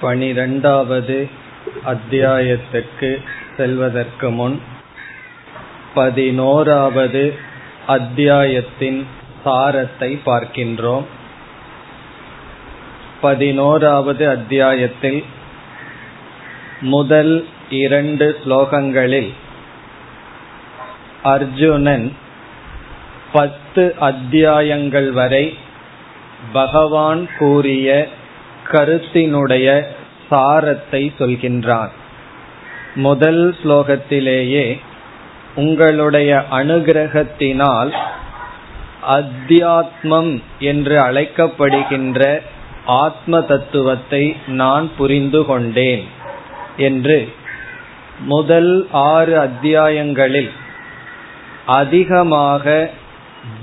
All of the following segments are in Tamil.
பனிரெண்டாவது அத்தியாயத்திற்கு செல்வதற்கு முன் பதினோராவது அத்தியாயத்தின் சாரத்தை பார்க்கின்றோம். பதினோராவது அத்தியாயத்தில் முதல் இரண்டு ஸ்லோகங்களில் அர்ஜுனன் பத்து அத்தியாயங்கள் வரை பகவான் கூறிய கருத்தினுடைய சாரத்தை சொல்கின்றான் முதல் ஸ்லோகத்திலேயே உங்களுடைய அனுகிரகத்தினால் அத்தியாத்மம் என்று அழைக்கப்படுகின்ற ஆத்ம தத்துவத்தை நான் புரிந்து கொண்டேன் என்று முதல் ஆறு அத்தியாயங்களில் அதிகமாக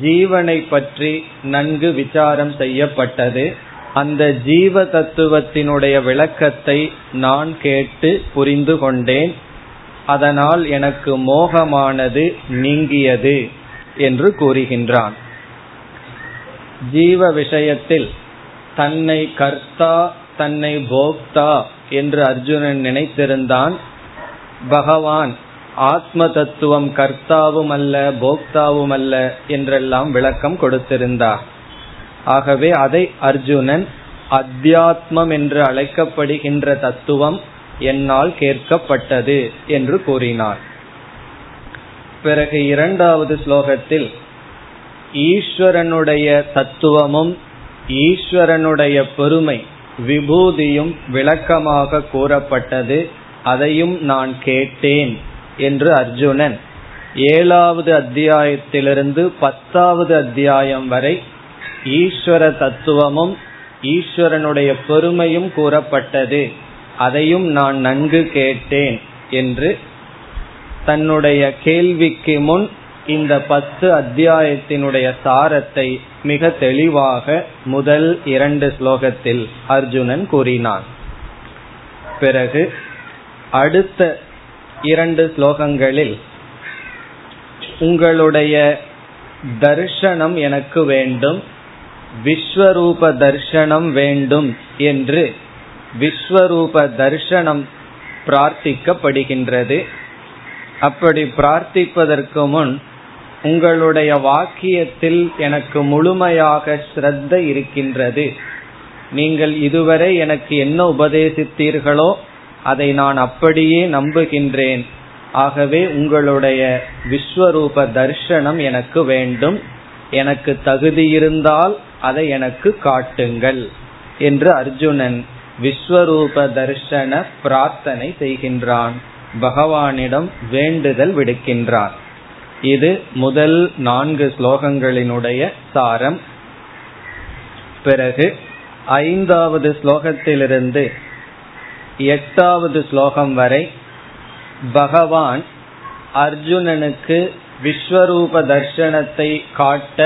ஜீவனை பற்றி நன்கு விசாரம் செய்யப்பட்டது. அந்த ஜீவ தத்துவத்தினுடைய விளக்கத்தை நான் கேட்டு புரிந்து கொண்டேன். அதனால் எனக்கு மோகமானது நீங்கியது என்று கூறுகின்றான். ஜீவ விஷயத்தில் தன்னை கர்த்தா தன்னை போக்தா என்று அர்ஜுனன் நினைத்திருந்தான். பகவான் ஆத்ம தத்துவம் கர்த்தாவும் அல்ல போக்தாவும் அல்ல என்றெல்லாம் விளக்கம் கொடுத்திருந்தார். ஆகவே அதை அர்ஜுனன் அத்தியாத்மம் என்று அழைக்கப்படுகின்ற தத்துவம் என்னால் கேட்கப்பட்டது என்று கூறினார். பிறகு இரண்டாவது ஸ்லோகத்தில் ஈஸ்வரனுடைய தத்துவமும் ஈஸ்வரனுடைய பெருமை விபூதியும் விளக்கமாக கூறப்பட்டது அதையும் நான் கேட்டேன் என்று அர்ஜுனன் ஏழாவது அத்தியாயத்திலிருந்து பத்தாவது அத்தியாயம் வரை ஈஸ்வர தத்துவமும் ஈஸ்வரனுடைய பெருமையும் கூறப்பட்டது. அதையும் நான் நன்கு கேட்டேன் என்று தன்னுடைய கேள்விக்கு முன் இந்த பத்து அத்தியாயத்தினுடைய சாரத்தை மிக தெளிவாக முதல் இரண்டு ஸ்லோகத்தில் அர்ஜுனன் கூறினான். பிறகு அடுத்த இரண்டு ஸ்லோகங்களில் உங்களுடைய தர்ஷனம் எனக்கு வேண்டும். விஸ்வரூப தர்ஷனம் வேண்டும் என்று விஸ்வரூப தர்ஷனம் பிரார்த்திக்கப்படுகின்றது. அப்படி பிரார்த்திப்பதற்கு முன் உங்களுடைய வாக்கியத்தில் எனக்கு முழுமையாக ஸ்ரத்த இருக்கின்றது. நீங்கள் இதுவரை எனக்கு என்ன உபதேசித்தீர்களோ அதை நான் அப்படியே நம்புகின்றேன். ஆகவே உங்களுடைய விஸ்வரூப தர்ஷனம் எனக்கு வேண்டும். எனக்கு தகுதி இருந்தால் அதை எனக்கு காட்டுங்கள் என்று அர்ஜுனன் விஸ்வரூப தர்ஷன பிரார்த்தனை செய்கின்றான். பகவானிடம் வேண்டுதல் விடுக்கின்றான் இது முதல் நான்கு ஸ்லோகங்களினுடைய சாரம். பிறகு ஐந்தாவது ஸ்லோகத்திலிருந்து எட்டாவது ஸ்லோகம் வரை பகவான் அர்ஜுனனுக்கு விஸ்வரூப தர்ஷனத்தை காட்ட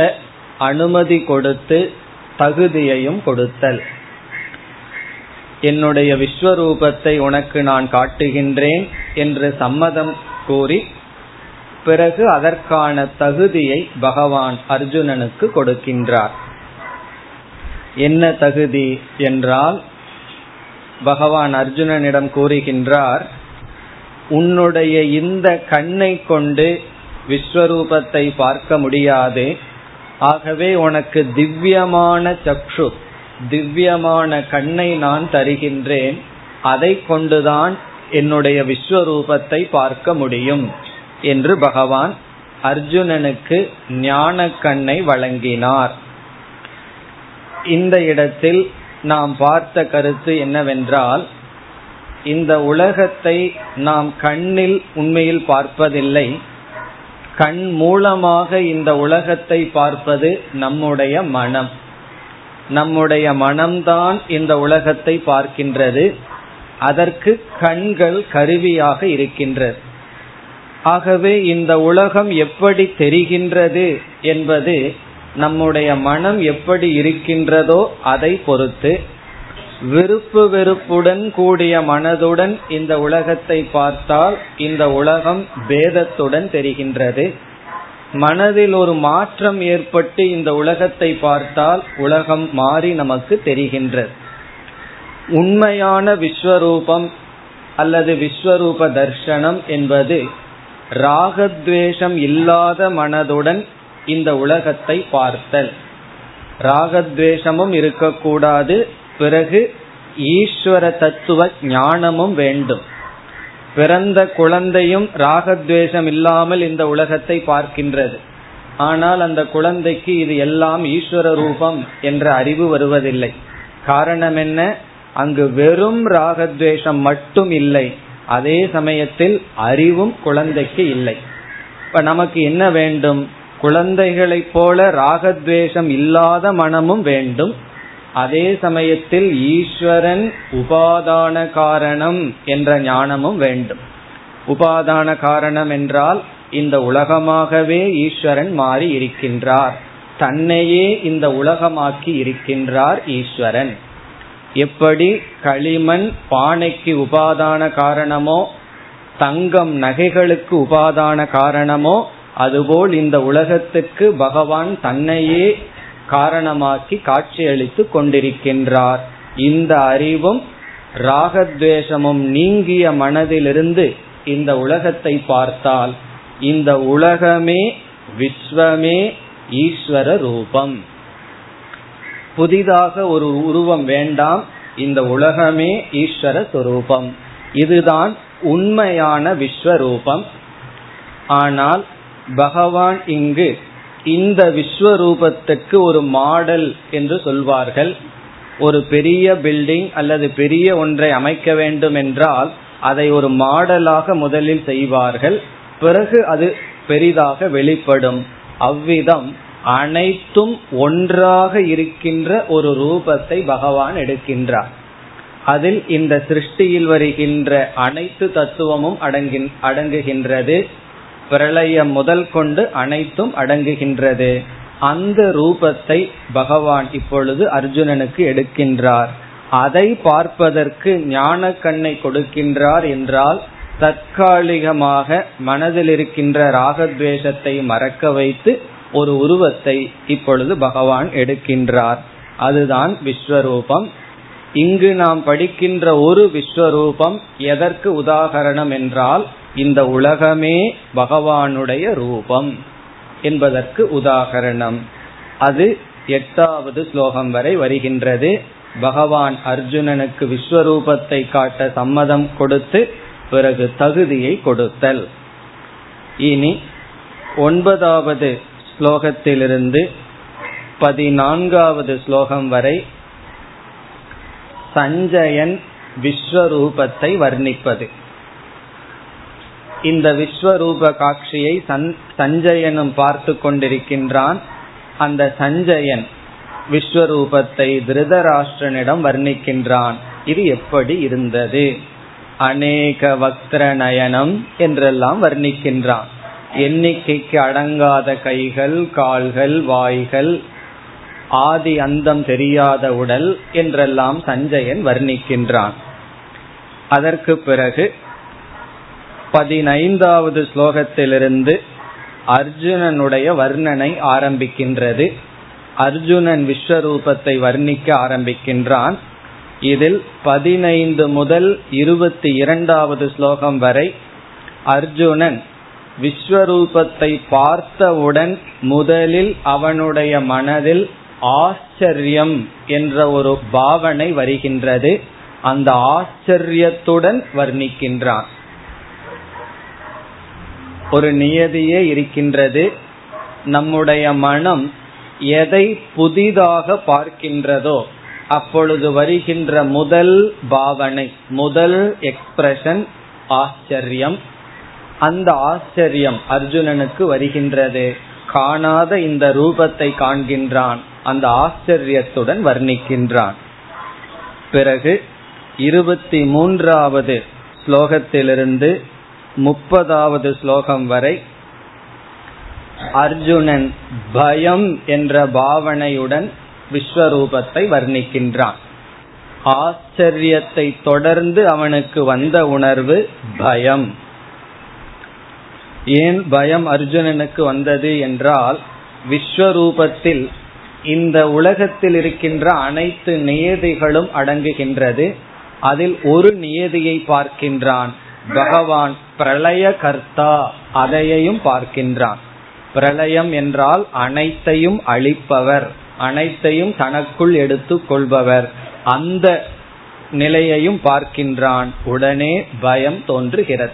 அனுமதி கொடுத்து தகுதியையும் கொடுத்தல். என்னுடைய விஸ்வரூபத்தை உனக்கு நான் காட்டுகின்றேன் என்று சம்மதம் கூறி பிறகு அதற்கான தகுதியை பகவான் அர்ஜுனனுக்கு கொடுக்கின்றார். என்ன தகுதி என்றால் பகவான் அர்ஜுனனிடம் கூறுகின்றார் உன்னுடைய இந்த கண்ணை கொண்டு விஸ்வரூபத்தை பார்க்க முடியாது ஆகவே உனக்கு திவ்யமான சக்ஷு திவ்யமான கண்ணை நான் தருகின்றேன். அதை கொண்டுதான் என்னுடைய விஸ்வரூபத்தை பார்க்க முடியும் என்று பகவான் அர்ஜுனனுக்கு ஞான கண்ணை வழங்கினார். இந்த இடத்தில் நாம் பார்த்த கருத்து என்னவென்றால் இந்த உலகத்தை நாம் கண்ணில் உண்மையில் பார்ப்பதில்லை கண் மூலமாக இந்த உலகத்தை பார்ப்பது நம்முடைய மனம். நம்முடைய மனம்தான் இந்த உலகத்தை பார்க்கின்றது. அதற்கு கண்கள் கருவியாக இருக்கின்றது. ஆகவே இந்த உலகம் எப்படி தெரிகின்றது என்பது நம்முடைய மனம் எப்படி இருக்கின்றதோ அதை பொறுத்து விருப்பு வெறுப்புடன் கூடிய மனதுடன் இந்த உலகத்தை பார்த்தால் இந்த உலகம் பேதத்துடன் தெரிகின்றது. மனதில் ஒரு மாற்றம் ஏற்பட்டு இந்த உலகத்தை பார்த்தால் உலகம் மாறி நமக்கு தெரிகின்றது. உண்மையான விஸ்வரூபம் அல்லது விஸ்வரூப தர்ஷனம் என்பது ராகத்வேஷம் இல்லாத மனதுடன் இந்த உலகத்தை பார்த்தல். ராகத்வேஷமும் இருக்கக்கூடாது பிறகு ஈஸ்வர தத்துவ ஞானமும் வேண்டும். பிறந்த குழந்தையும் ராகத்வேஷம் இல்லாமல் இந்த உலகத்தை பார்க்கின்றது. ஆனால் அந்த குழந்தைக்கு இது எல்லாம் ஈஸ்வர ரூபம் என்ற அறிவு வருவதில்லை. காரணம் என்ன? அங்கு வெறும் ராகத்வேஷம் மட்டும் இல்லை. அதே சமயத்தில் அறிவும் குழந்தைக்கு இல்லை. இப்ப நமக்கு என்ன வேண்டும்? குழந்தைகளைப் போல ராகத்வேஷம் இல்லாத மனமும் வேண்டும். அதே சமயத்தில் ஈஸ்வரன் உபாதான காரணம் என்ற ஞானமும் வேண்டும். உபாதான காரணம் என்றால் இந்த உலகமாகவே ஈஸ்வரன் மாறி இருக்கின்றார். தன்னையே இந்த உலகமாக்கி இருக்கின்றார் ஈஸ்வரன். எப்படி களிமண் பானைக்கு உபாதான காரணமோ தங்கம் நகைகளுக்கு உபாதான காரணமோ அதுபோல் இந்த உலகத்துக்கு பகவான் தன்னையே காரணமாக்கி காட்சியளித்து கொண்டிருக்கின்றார். இந்த அறிவும் ராகத்வேஷமும் நீங்கிய மனதிலிருந்து இந்த உலகத்தை பார்த்தால் இந்த உலகமே விஸ்வமே ஈஸ்வர ரூபம். புதிதாக ஒரு உருவம் வேண்டாம் இந்த உலகமே ஈஸ்வர சுரூபம். இதுதான் உண்மையான விஸ்வரூபம். ஆனால் பகவான் இங்கு இந்த விஸ்வரூபத்துக்கு ஒரு மாடல் என்று சொல்வார்கள். ஒரு பெரிய பில்டிங் அல்லது பெரிய ஒன்றை அமைக்க வேண்டும் என்றால் அதை ஒரு மாடலாக முதலில் செய்வார்கள். பிறகு அது பெரிதாக வெளிப்படும். அவ்விதம் அனைத்தும் ஒன்றாக இருக்கின்ற ஒரு ரூபத்தை பகவான் எடுக்கின்றார். அதில் இந்த சிருஷ்டியில் வருகின்ற அனைத்து தத்துவமும் அடங்குகின்றது. பிரளயம் முதல் கொண்டு அனைத்தும் அடங்குகின்றது. அந்த ரூபத்தை பகவான் இப்பொழுது அர்ஜுனனுக்கு எடுக்கின்றார். அதை பார்ப்பதற்கு ஞான கண்ணை கொடுக்கின்றார் என்றால் தற்காலிகமாக மனதில் இருக்கின்ற ராகத்வேஷத்தை மறக்க வைத்து ஒரு உருவத்தை இப்பொழுது பகவான் எடுக்கின்றார். அதுதான் விஸ்வரூபம். இங்கு நாம் படிக்கின்ற ஒரு விஸ்வரூபம் எதற்கு உதாகரணம் என்றால் இந்த உலகமே பகவானுடைய ரூபம் என்பதற்கு உதாகரணம். அது எட்டாவது ஸ்லோகம் வரை வருகின்றது. பகவான் அர்ஜுனனுக்கு விஸ்வரூபத்தை காட்ட சம்மதம் கொடுத்து பிறகு தகுதியை கொடுத்தல். இனி ஒன்பதாவது ஸ்லோகத்திலிருந்து பதினான்காவது ஸ்லோகம் வரை சஞ்சயன் விஸ்வரூபத்தை வர்ணிப்பது. இந்த விஸ்வரூப காட்சியை சஞ்சயனும் பார்த்து கொண்டிருக்கின்றான். அந்த சஞ்சயன் விஸ்வரூபத்தை திருதராஷ்டிரனிடம் வர்ணிக்கின்றான். இது எப்படி இருந்தது? அநேக வக்ர நயனம் என்றெல்லாம் வர்ணிக்கின்றான். எண்ணிக்கைக்கு அடங்காத கைகள் கால்கள் வாய்கள் ஆதி அந்தம் தெரியாத உடல் என்றெல்லாம் சஞ்சயன் வர்ணிக்கின்றான். அதற்கு பிறகு பதினைந்தாவது ஸ்லோகத்திலிருந்து அர்ஜுனனுடைய வர்ணனை ஆரம்பிக்கின்றது. அர்ஜுனன் விஸ்வரூபத்தை வர்ணிக்க ஆரம்பிக்கின்றான். இதில் பதினைந்து முதல் இருபத்தி இரண்டாவது ஸ்லோகம் வரை அர்ஜுனன் விஸ்வரூபத்தை பார்த்தவுடன் முதலில் அவனுடைய மனதில் ஆச்சரியம் என்ற ஒரு பாவனை வருகின்றது. அந்த ஆச்சரியத்துடன் வர்ணிக்கின்றான். ஒரு நியதியே இருக்கின்றது. நம்முடைய மனம் எதை புதிதாக பார்க்கின்றதோ அப்பொழுது வருகின்ற முதல் பாவனை முதல் எக்ஸ்பிரஷன் ஆச்சரியம். அந்த ஆச்சரியம் அர்ஜுனனுக்கு வருகின்றது. காணாத இந்த ரூபத்தை காண்கின்றான். அந்த ஆச்சரியத்துடன் வர்ணிக்கின்றான். பிறகு இருபத்தி மூன்றாவது ஸ்லோகத்திலிருந்து முப்பதாவது ஸ்லோகம் வரை அர்ஜுனன் பயம் என்ற பாவனையுடன் விஸ்வரூபத்தை வர்ணிக்கின்றான். ஆச்சரியத்தை தொடர்ந்து அவனுக்கு வந்த உணர்வு பயம். ஏன் பயம் அர்ஜுனனுக்கு வந்தது என்றால் விஸ்வரூபத்தில் இந்த உலகத்தில் இருக்கின்ற அனைத்து நியதிகளும் அடங்குகின்றது. அதில் ஒரு நியதியை பார்க்கின்றான். பகவான் பிரளய கர்த்தா அதையையும் பார்க்கின்றான். பிரளயம் என்றால் அனைத்தையும் அழிப்பவர் அனைத்தையும் தனக்குள் எடுத்துக் கொள்பவர். அந்த நிலையையும் பார்க்கின்றான். உடனே பயம் தோன்றுகிறது.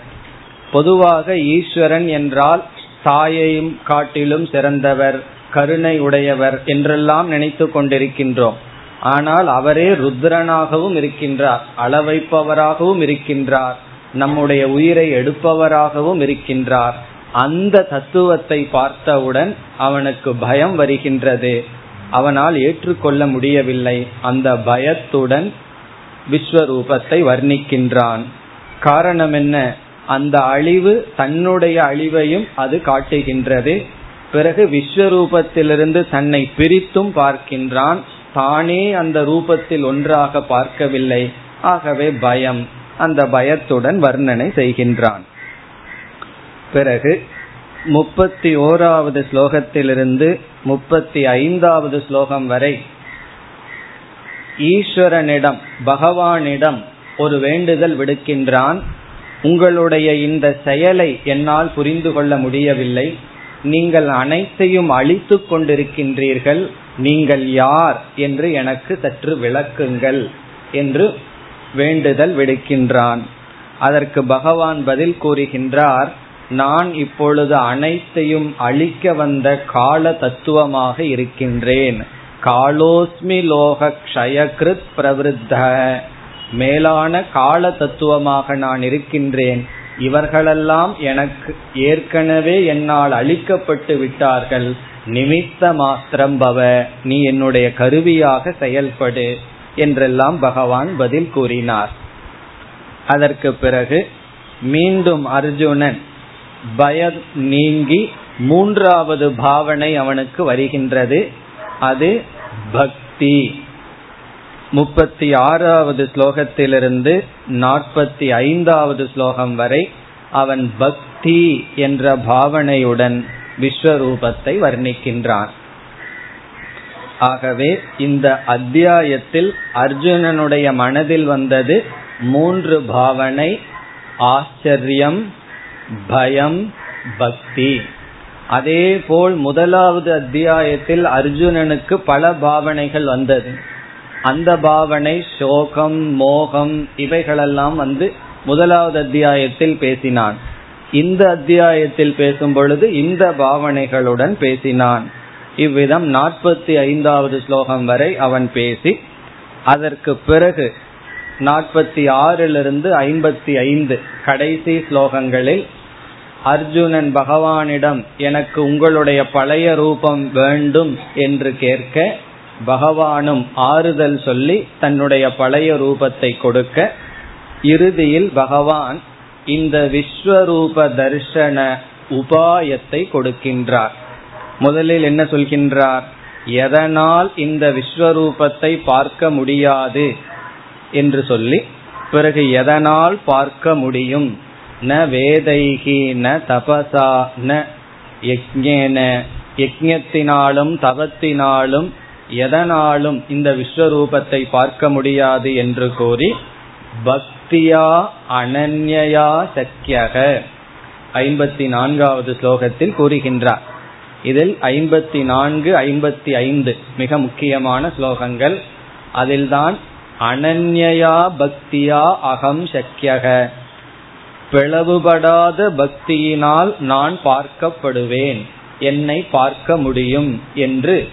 பொதுவாக ஈஸ்வரன் என்றால் தாயையும் காட்டிலும் சிறந்தவர் கருணை உடையவர் என்றெல்லாம் நினைத்து கொண்டிருக்கின்றோம். ஆனால் அவரே ருத்ரனாகவும் இருக்கின்றார் அளவைப்பவராகவும் இருக்கின்றார். நம்முடைய உயிரை எடுப்பவராகவும் இருக்கின்றார். அந்த தத்துவத்தை பார்த்தவுடன் அவனுக்கு பயம் வருகின்றது. அவனால் ஏற்றுக்கொள்ள முடியவில்லை. அந்த பயத்துடன் விஸ்வரூபத்தை வர்ணிக்கின்றான். காரணம் என்ன? அந்த அழிவு தன்னுடைய அழிவையும் அது காட்டுகின்றது. பிறகு விஸ்வரூபத்திலிருந்து தன்னை பிரித்தும் பார்க்கின்றான். தானே அந்த ரூபத்தில் ஒன்றாக பார்க்கவில்லை. ஆகவே பயம். அந்த பயத்துடன் வர்ணனை செய்கின்றான். பிறகு முப்பத்தி ஓராவது ஸ்லோகத்திலிருந்து முப்பத்தி ஐந்தாவது ஸ்லோகம் வரை ஈஸ்வரனிடம் பகவானிடம் ஒரு வேண்டுதல் விடுக்கின்றான். உங்களுடைய இந்த செயலை என்னால் புரிந்து கொள்ள முடியவில்லை. நீங்கள் அனைத்தையும் அழித்து கொண்டிருக்கின்றீர்கள். நீங்கள் யார் என்று எனக்கு சற்று விளக்குங்கள் என்று வேண்டுதல் விடுக்கின்றான். அதற்கு பகவான் பதில் கூறுகின்றார் நான் இப்பொழுது அனைத்தையும் அழிக்க வந்த கால தத்துவமாக இருக்கின்றேன். காலோஸ்மி லோக க்ஷயகிருத் பிரவருத்த மேலான கால தத்துவமாக நான் இருக்கின்றேன். இவர்களெல்லாம் எனக்கு ஏற்கனவே என்னால் அழிக்கப்பட்டு விட்டார்கள். நிமித்த மாத்திரம் பவ நீ என்னுடைய கருவியாக செயல்படு. என்றெல்லாம் பகவான் பதில் கூறினார். அதற்கு பிறகு மீண்டும் அர்ஜுனன் பயம் நீங்கி மூன்றாவது பாவனை அவனுக்கு வருகின்றது. அது பக்தி. முப்பத்தி ஆறாவது ஸ்லோகத்திலிருந்து நாற்பத்தி ஐந்தாவது ஸ்லோகம் வரை அவன் பக்தி என்ற பாவனையுடன் விஸ்வரூபத்தை வர்ணிக்கின்றான். ஆகவே இந்த அத்தியாயத்தில் அர்ஜுனனுடைய மனதில் வந்தது மூன்று பாவனை ஆச்சரியம் பயம் பக்தி. அதே போல் முதலாவது அத்தியாயத்தில் அர்ஜுனனுக்கு பல பாவனைகள் வந்தது. அந்த பாவனை சோகம் மோகம் இவைகளெல்லாம் வந்து முதலாவது அத்தியாயத்தில் பேசினான். இந்த அத்தியாயத்தில் பேசும் பொழுது இந்த பாவனைகளுடன் பேசினான். இவ்விதம் நாற்பத்தி ஐந்தாவது ஸ்லோகம் வரை அவன் பேசி அதற்கு பிறகு நாற்பத்தி ஆறிலிருந்து ஐம்பத்தி ஐந்து கடைசி ஸ்லோகங்களில் அர்ஜுனன் பகவானிடம் எனக்கு உங்களுடைய பழைய ரூபம் வேண்டும் என்று கேட்க பகவானும் ஆறுதல் சொல்லி தன்னுடைய பழைய ரூபத்தை கொடுக்க இறுதியில் பகவான் இந்த விஸ்வரூப தர்ஷன உபாயத்தை கொடுக்கின்றார். முதலில் என்ன சொல்கின்றார்? எதனால் இந்த விஸ்வரூபத்தை பார்க்க முடியாது? என்று சொல்லி பிறகு எதனால் பார்க்க முடியும்? ந வேதைகி ந தபசா ந யஜ்ஞேன யஜ்ஞத்தினாலும் தவத்தினாலும் எதனாலும் இந்த விஸ்வரூபத்தை பார்க்க முடியாது என்று கூறி பக்தியா அனன்யா சக்கியக ஐம்பத்தி நான்காவது ஸ்லோகத்தில் கூறுகின்றார். இதில் ஐம்பத்தி நான்கு ஐம்பத்தி ஐந்து மிக முக்கியமான ஸ்லோகங்கள். அதில்தான் அனன்யா பக்தியா அகம் சக்கியக பிளவுபடாத பக்தியினால் நான் பார்க்கப்படுவேன். என்னை பார்க்க முடியும் என்று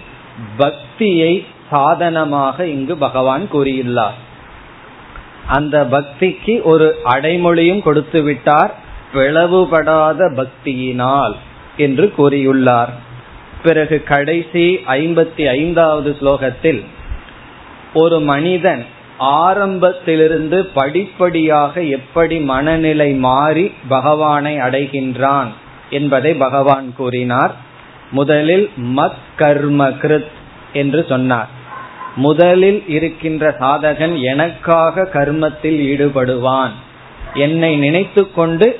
பக்தியை சாதனமாக இங்கு பகவான் கூறியுள்ளார். அந்த பக்திக்கு ஒரு அடைமொழியும் கொடுத்து விட்டார் பிளவுபடாத பக்தியினால். என்று கூறியுள்ளார். பிறகு கடைசி ஐம்பத்தி ஐந்தாவது ஸ்லோகத்தில் ஒரு மனிதன் ஆரம்பத்திலிருந்து படிப்படியாக எப்படி மனநிலை மாறி பகவானை அடைகின்றான் என்பதை பகவான் கூறினார். முதலில் மத் கர்ம கிருத் என்று சொன்னார். முதலில் இருக்கின்ற சாதகன் எனக்காக கர்மத்தில் ஈடுபடுவான். என்னை நினைத்து கொண்டு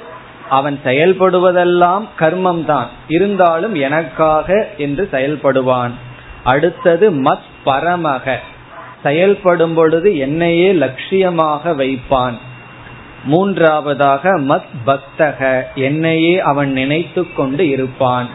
அவன் செயல்படுவதெல்லாம் கர்மம் தான் இருந்தாலும் எனக்காக என்று செயல்படுவான். அடுத்தது மத் பரமக. செயல்படும் பொழுது என்னையே லட்சியமாக வைப்பான். மூன்றாவதாக மத் பக்தக. என்னையே அவன் நினைத்து கொண்டு இருப்பான்.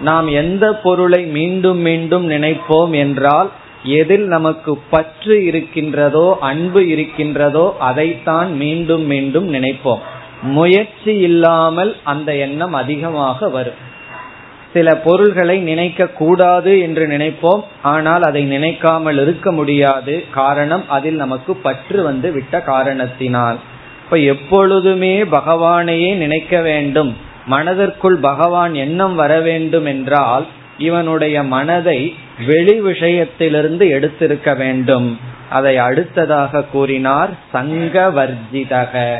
நாம் எந்த பொருளை மீண்டும் மீண்டும் நினைப்போம் என்றால் எதில் நமக்கு பற்று இருக்கின்றதோ அன்பு இருக்கின்றதோ அதைத்தான் மீண்டும் மீண்டும் நினைப்போம். முயற்சி இல்லாமல் அந்த எண்ணம் அதிகமாக வரும். சில பொருள்களை நினைக்க கூடாது என்று நினைப்போம். ஆனால் அதை நினைக்காமல் இருக்க முடியாது. காரணம் அதில் நமக்கு பற்று வந்து விட்ட காரணத்தினால். இப்ப எப்பொழுதுமே பகவானையே நினைக்க வேண்டும். மனதிற்குள் பகவான் எண்ணம் வர வேண்டும் என்றால் இவனுடைய மனதை வெளி விஷயத்திலிருந்து எடுத்திருக்க வேண்டும். அதை அடுத்ததாக கூறினார் சங்கவர்ஜிதக.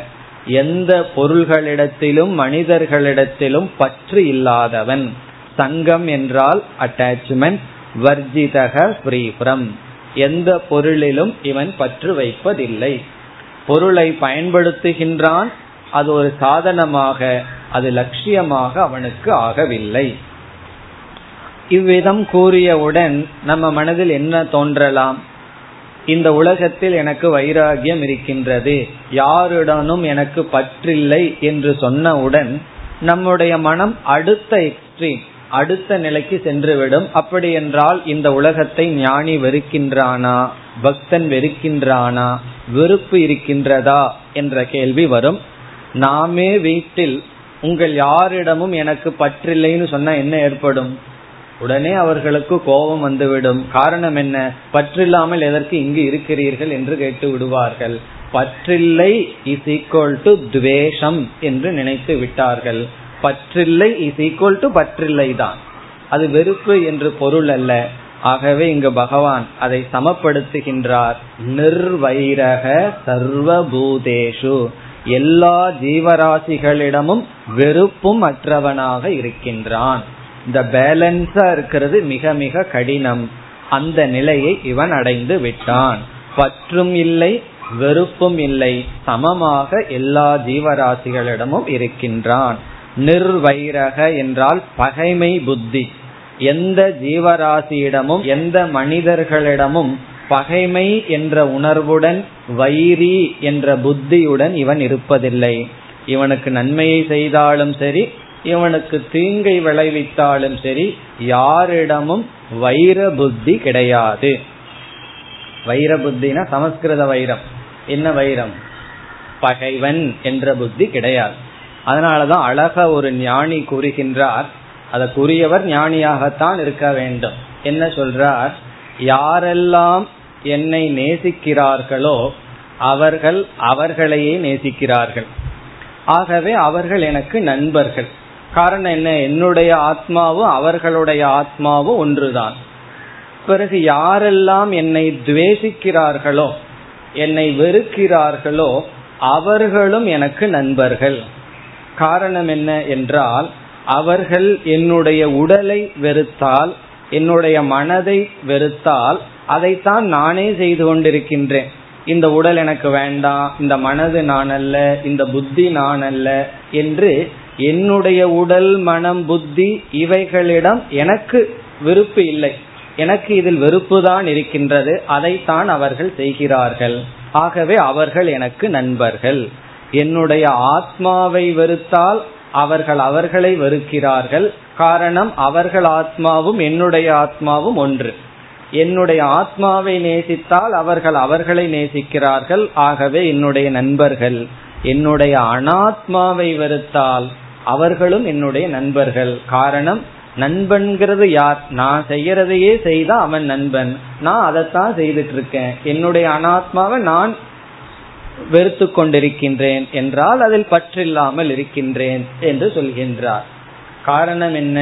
எந்த பொருள்களிடத்திலும் மனிதர்களிடத்திலும் பற்று இல்லாதவன். சங்கம் என்றால் அட்டாச்மெண்ட் வர்ஜிதக ஃப்ரீ ஃப்ரம் எந்த பொருளிலும் இவன் பற்று வைப்பதில்லை. பொருளை பயன்படுத்துகின்றான் அது ஒரு சாதனமாக அது லட்சியமாக அவனுக்கு ஆகவில்லை. இவ்விதம் கூறியவுடன் நம்ம மனதில் என்ன தோன்றலாம்? இந்த உலகத்தில் எனக்கு வைராகியம் இருக்கின்றது. யாருடனும் எனக்கு பற்றில்லை என்று சொன்னவுடன் நம்முடைய மனம் அடுத்த எக்ஸ்ட்ரீம் அடுத்த நிலைக்கு சென்றுவிடும். அப்படி என்றால் இந்த உலகத்தை ஞானி வெறுக்கின்றானா? பக்தன் வெறுக்கின்றானா? வெறுப்பு இருக்கின்றதா? என்ற கேள்வி வரும். நாமே வீட்டில் உங்கள் யாரிடமும் எனக்கு பற்றில்லைன்னு சொன்னா என்ன ஏற்படும்? உடனே அவர்களுக்கு கோபம் வந்துவிடும். காரணம் என்ன? பற்றில்லாமல் எதற்கு இங்கு இருக்கிறீர்கள் என்று கேட்டு விடுவார்கள். பற்றில்லை இஸ் ஈக்குவல் டு துவேஷம் என்று நினைத்து விட்டார்கள். பற்றில்லை இஸ் ஈக்குவல் டு பற்றில்லை தான் அது வெறுப்பு என்று பொருள் அல்ல. ஆகவே இங்கு பகவான் அதை சமப்படுத்துகின்றார். நிர்வைரக சர்வபூதேஷு. எல்லா ஜீவராசிகளிடமும் வெறுப்பும் அற்றவனாக இருக்கின்றான். இந்த பேலன்ஸா இருக்கிறது மிக மிக கடினம். அந்த நிலையை இவன் அடைந்து விட்டான். பற்றும் இல்லை வெறுப்பும் இல்லை. சமமாக எல்லா ஜீவராசிகளிடமும் இருக்கின்றான். நிர்வைரக என்றால் பகைமை புத்தி. எந்த ஜீவராசியிடமும் எந்த மனிதர்களிடமும் பகைமை என்ற உணர்வுடன் வைரி என்ற புத்தியுடன் இவன் இருப்பதில்லை. இவனுக்கு நன்மையை செய்தாலும் சரி இவனுக்கு தீங்கை விளைவித்தாலும் சரி யாரிடமும் வைர புத்தி கிடையாது. வைர புத்தினா சமஸ்கிருத வைரம். என்ன வைரம்? பகைவன் என்ற புத்தி கிடையாது. அதனாலதான் அழக ஒரு ஞானி கூறுகின்றார். அதற்குரியவர் ஞானியாகத்தான் இருக்க வேண்டும். என்ன சொல்றார்? யாரெல்லாம் என்னை நேசிக்கிறார்களோ அவர்கள் அவர்களையே நேசிக்கிறார்கள். ஆகவே அவர்கள் எனக்கு நண்பர்கள். காரணம் என்ன? என்னுடைய ஆத்மாவும் அவர்களுடைய ஆத்மாவும் ஒன்றுதான். பிறகு யாரெல்லாம் என்னை துவேசிக்கிறார்களோ என்னை வெறுக்கிறார்களோ அவர்களும் எனக்கு நண்பர்கள். காரணம் என்ன என்றால் அவர்கள் என்னுடைய உடலை வெறுத்தால் என்னுடைய மனதை வெறுத்தால் அதைத்தான் நானே செய்து கொண்டிருக்கின்றேன். இந்த உடல் எனக்கு வேண்டாம் இந்த மனது நான் அல்ல இந்த புத்தி நான் அல்ல என்று என்னுடைய உடல் மனம் புத்தி இவைகளிடம் எனக்கு விருப்பு இல்லை. எனக்கு இதில் வெறுப்பு தான் இருக்கின்றது. அதைத்தான் அவர்கள் செய்கிறார்கள். ஆகவே அவர்கள் எனக்கு நண்பர்கள். என்னுடைய ஆத்மாவை வெறுத்தால் அவர்கள் அவர்களை வெறுக்கிறார்கள். காரணம் அவர்கள் ஆத்மாவும் என்னுடைய ஆத்மாவும் ஒன்று. என்னுடைய ஆத்மாவை நேசித்தால் அவர்கள் அவர்களை நேசிக்கிறார்கள். ஆகவே என்னுடைய நண்பர்கள். என்னுடைய அனாத்மாவை வெறுத்தால் அவர்களும் என்னுடைய நண்பர்கள். காரணம் நண்பன்கிறது யார்? நான் செய்யறதையே செய்தா அவன் நண்பன். நான் அதைத்தான் செய்துட்டு இருக்கேன் என்னுடைய அனாத்மாவை நான் வெறுத்து கொண்டிருக்கின்றேன். என்றால் அதில் பற்றில்லாமல் இருக்கின்றேன் என்று சொல்கின்றார். காரணம் என்ன?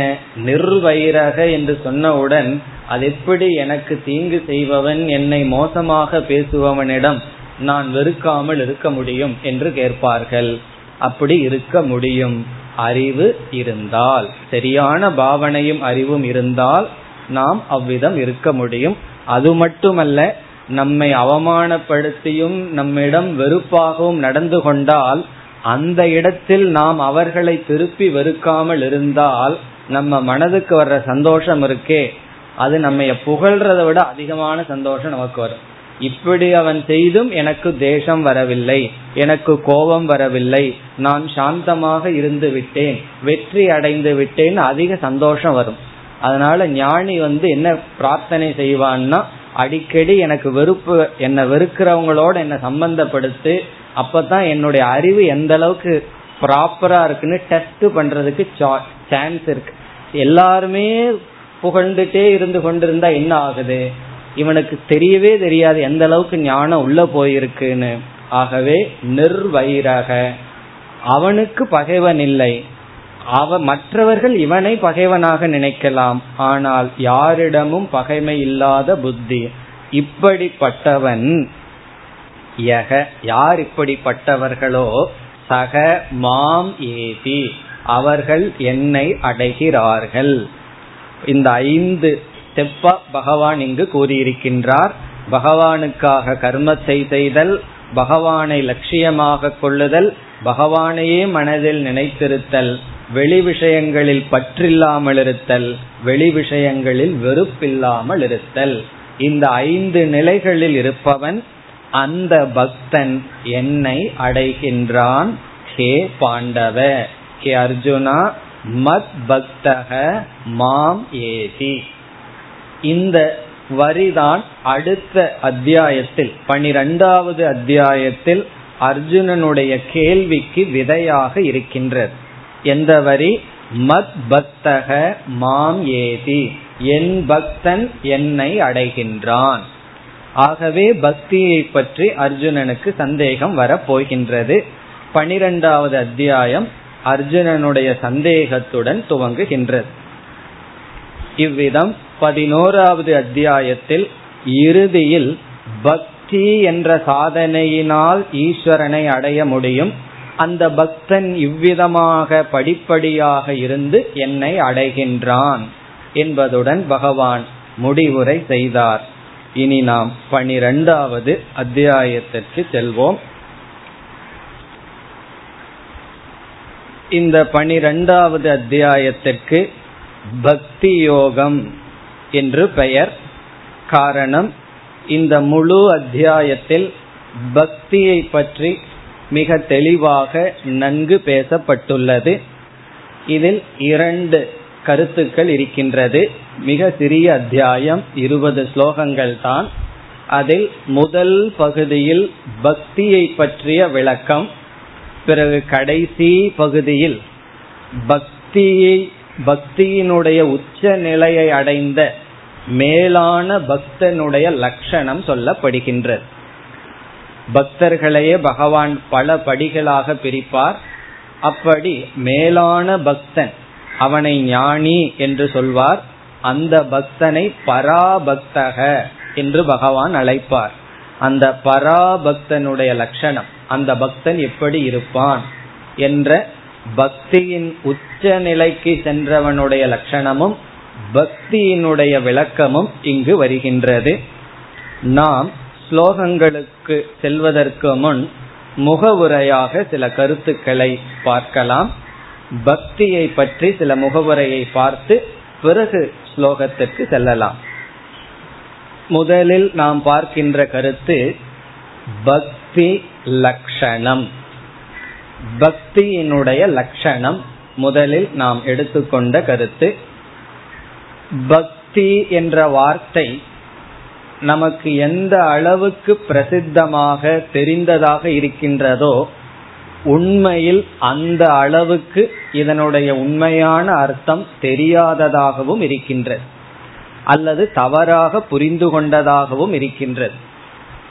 நிர்வைரக என்று சொன்னவுடன் அது எப்படி எனக்கு தீங்கு செய்பவன் என்னை மோசமாக பேசுபவனிடம் நான் வெறுக்காமல் இருக்க முடியும் என்று கேட்பார்கள். அப்படி இருக்க முடியும். அறிவு இருந்தால் சரியான பாவனையும் அறிவும் இருந்தால் நாம் அவ்விதம் இருக்க முடியும். அது மட்டுமல்ல நம்மை அவமானப்படுத்தியும் நம்மிடம் வெறுப்பாகவும் நடந்து கொண்டால் அந்த இடத்தில் நாம் அவர்களை திருப்பி வெறுக்காமல் இருந்தால் நம்ம மனதுக்கு வர்ற சந்தோஷம் இருக்கே. அது நம்ம புகழ்றத விட அதிகமான சந்தோஷம் நமக்கு வரும். இப்படி அவன் செய்தும் எனக்கு தேசம் வரவில்லை எனக்கு கோபம் வரவில்லை. நான் சாந்தமாக இருந்து விட்டேன் வெற்றி அடைந்து விட்டேன் அதிக சந்தோஷம் வரும். அதனால ஞானி வந்து என்ன பிரார்த்தனை செய்வான்னா அடிக்கடி எனக்கு வெறுப்பு என்னை வெறுக்கிறவங்களோட என்ன சம்பந்தப்படுத்து அப்பதான் என்னுடைய அறிவு எந்த அளவுக்கு ப்ராப்பரா இருக்குன்னு டெஸ்ட் பண்றதுக்கு சான்ஸ் இருக்கு. எல்லாருமே புகழ்ந்துட்டே இருந்து கொண்டிருந்தா என்ன ஆகுது? இவனுக்கு தெரியவே தெரியாது எந்த அளவுக்கு ஞானம் உள்ள போயிருக்குன்னு. ஆகவே நிர்வைரக அவனுக்கு பகைவன் இல்லை. அவ மற்றவர்கள் இவனை பகைவனாக நினைக்கலாம். ஆனால் யாரிடமும் பகைமை இல்லாத புத்தி. இப்படிப்பட்டவன் யக யார் இப்படிப்பட்டவர்களோ சக மாம் ஏதி. அவர்கள் என்னை அடைகிறார்கள். இந்த ஐந்து ஸ்டெப்பா பகவான் இங்கு கூறியிருக்கின்றார். பகவானுக்காக கர்மத்தை செய்தல் பகவானை லட்சியமாக கொள்ளுதல் பகவானையே மனதில் நினைத்திருத்தல் வெளி விஷயங்களில் பற்றில்லாமல் இருத்தல் வெளி விஷயங்களில் வெறுப்பில்லாமல் இருத்தல். இந்த ஐந்து நிலைகளில் இருப்பவன் அந்த பக்தன் என்னை அடைகின்றான். ஹே பாண்டவ ஹே அர்ஜுனா மத் பக்தக மாம் ஏதி. இந்த வரிதான் அடுத்த அத்தியாயத்தில் பனிரெண்டாவது அத்தியாயத்தில் அர்ஜுனனுடைய கேள்விக்கு விதையாக இருக்கின்றது. எந்த வரி? மத் பக்தக மாம் ஏதி. என் பக்தன் என்னை அடைகின்றான். ஆகவே பக்தியை பற்றி அர்ஜுனனுக்கு சந்தேகம் வரப்போகின்றது. பனிரெண்டாவது அத்தியாயம் அர்ஜுனனுடைய சந்தேகத்துடன் துவங்குகின்றது. இவ்விதம் பதினோராவது அத்தியாயத்தில் இறுதியில் பக்தி என்ற சாதனையினால் ஈஸ்வரனை அடைய முடியும். அந்த பக்தன் இவ்விதமாக படிப்படியாக இருந்து என்னை அடைகின்றான் என்பதுடன் பகவான் முடிவுரை செய்தார். இனி நாம் பனிரெண்டாவது அத்தியாயத்திற்கு செல்வோம். இந்த பனிரெண்டாவது அத்தியாயத்திற்கு பக்தி யோகம் என்று பெயர். காரணம் இந்த முழு அத்தியாயத்தில் பக்தியை பற்றி மிக தெளிவாக நன்கு பேசப்பட்டுள்ளது. இதில் இரண்டு கருத்துக்கள் இருக்கின்றது. மிக சிறிய அத்தியாயம் இருபது ஸ்லோகங்கள் தான். அதில் முதல் பகுதியில் பக்தியை பற்றிய விளக்கம் பிறகு கடைசி பகுதியில் பக்தியை பக்தியினுடைய உச்ச நிலையை அடைந்த மேலான பக்தனுடைய லட்சணம் சொல்லப்படுகின்றது பக்தர்களையே பகவான் பல படிகளாக பிரிப்பார். அப்படி மேலான பக்தன் அவனை ஞானி என்று சொல்வார். அந்த பக்தனை பராபக்தக என்று பகவான் அழைப்பார். அந்த பராபக்தனுடைய லட்சணம் அந்த பக்தன் எப்படி இருப்பான் என்ற பக்தியின் உச்ச நிலைக்கு சென்றவனுடைய லட்சணமும் பக்தியினுடைய விளக்கமும் இங்கு வருகின்றது. நாம் ஸ்லோகங்களுக்கு செல்வதற்கு முன் முகவுரையாக சில கருத்துக்களை பார்க்கலாம். பக்தியை பற்றி சில முகவுரையை பார்த்து பிறகு ஸ்லோகத்திற்கு செல்லலாம். முதலில் நாம் பார்க்கின்ற கருத்து பக்தி லட்சணம் பக்தியினுடைய லட்சணம் முதலில் நாம் எடுத்துக்கொண்ட கருத்து பக்தி என்ற வார்த்தை நமக்கு எந்த அளவுக்கு பிரசித்தமாக தெரிந்ததாக இருக்கின்றதோ உண்மையில் அந்த அளவுக்கு இதனுடைய உண்மையான அர்த்தம் தெரியாததாகவும் இருக்கின்றது. அல்லது தவறாக புரிந்து கொண்டதாகவும் இருக்கின்றது.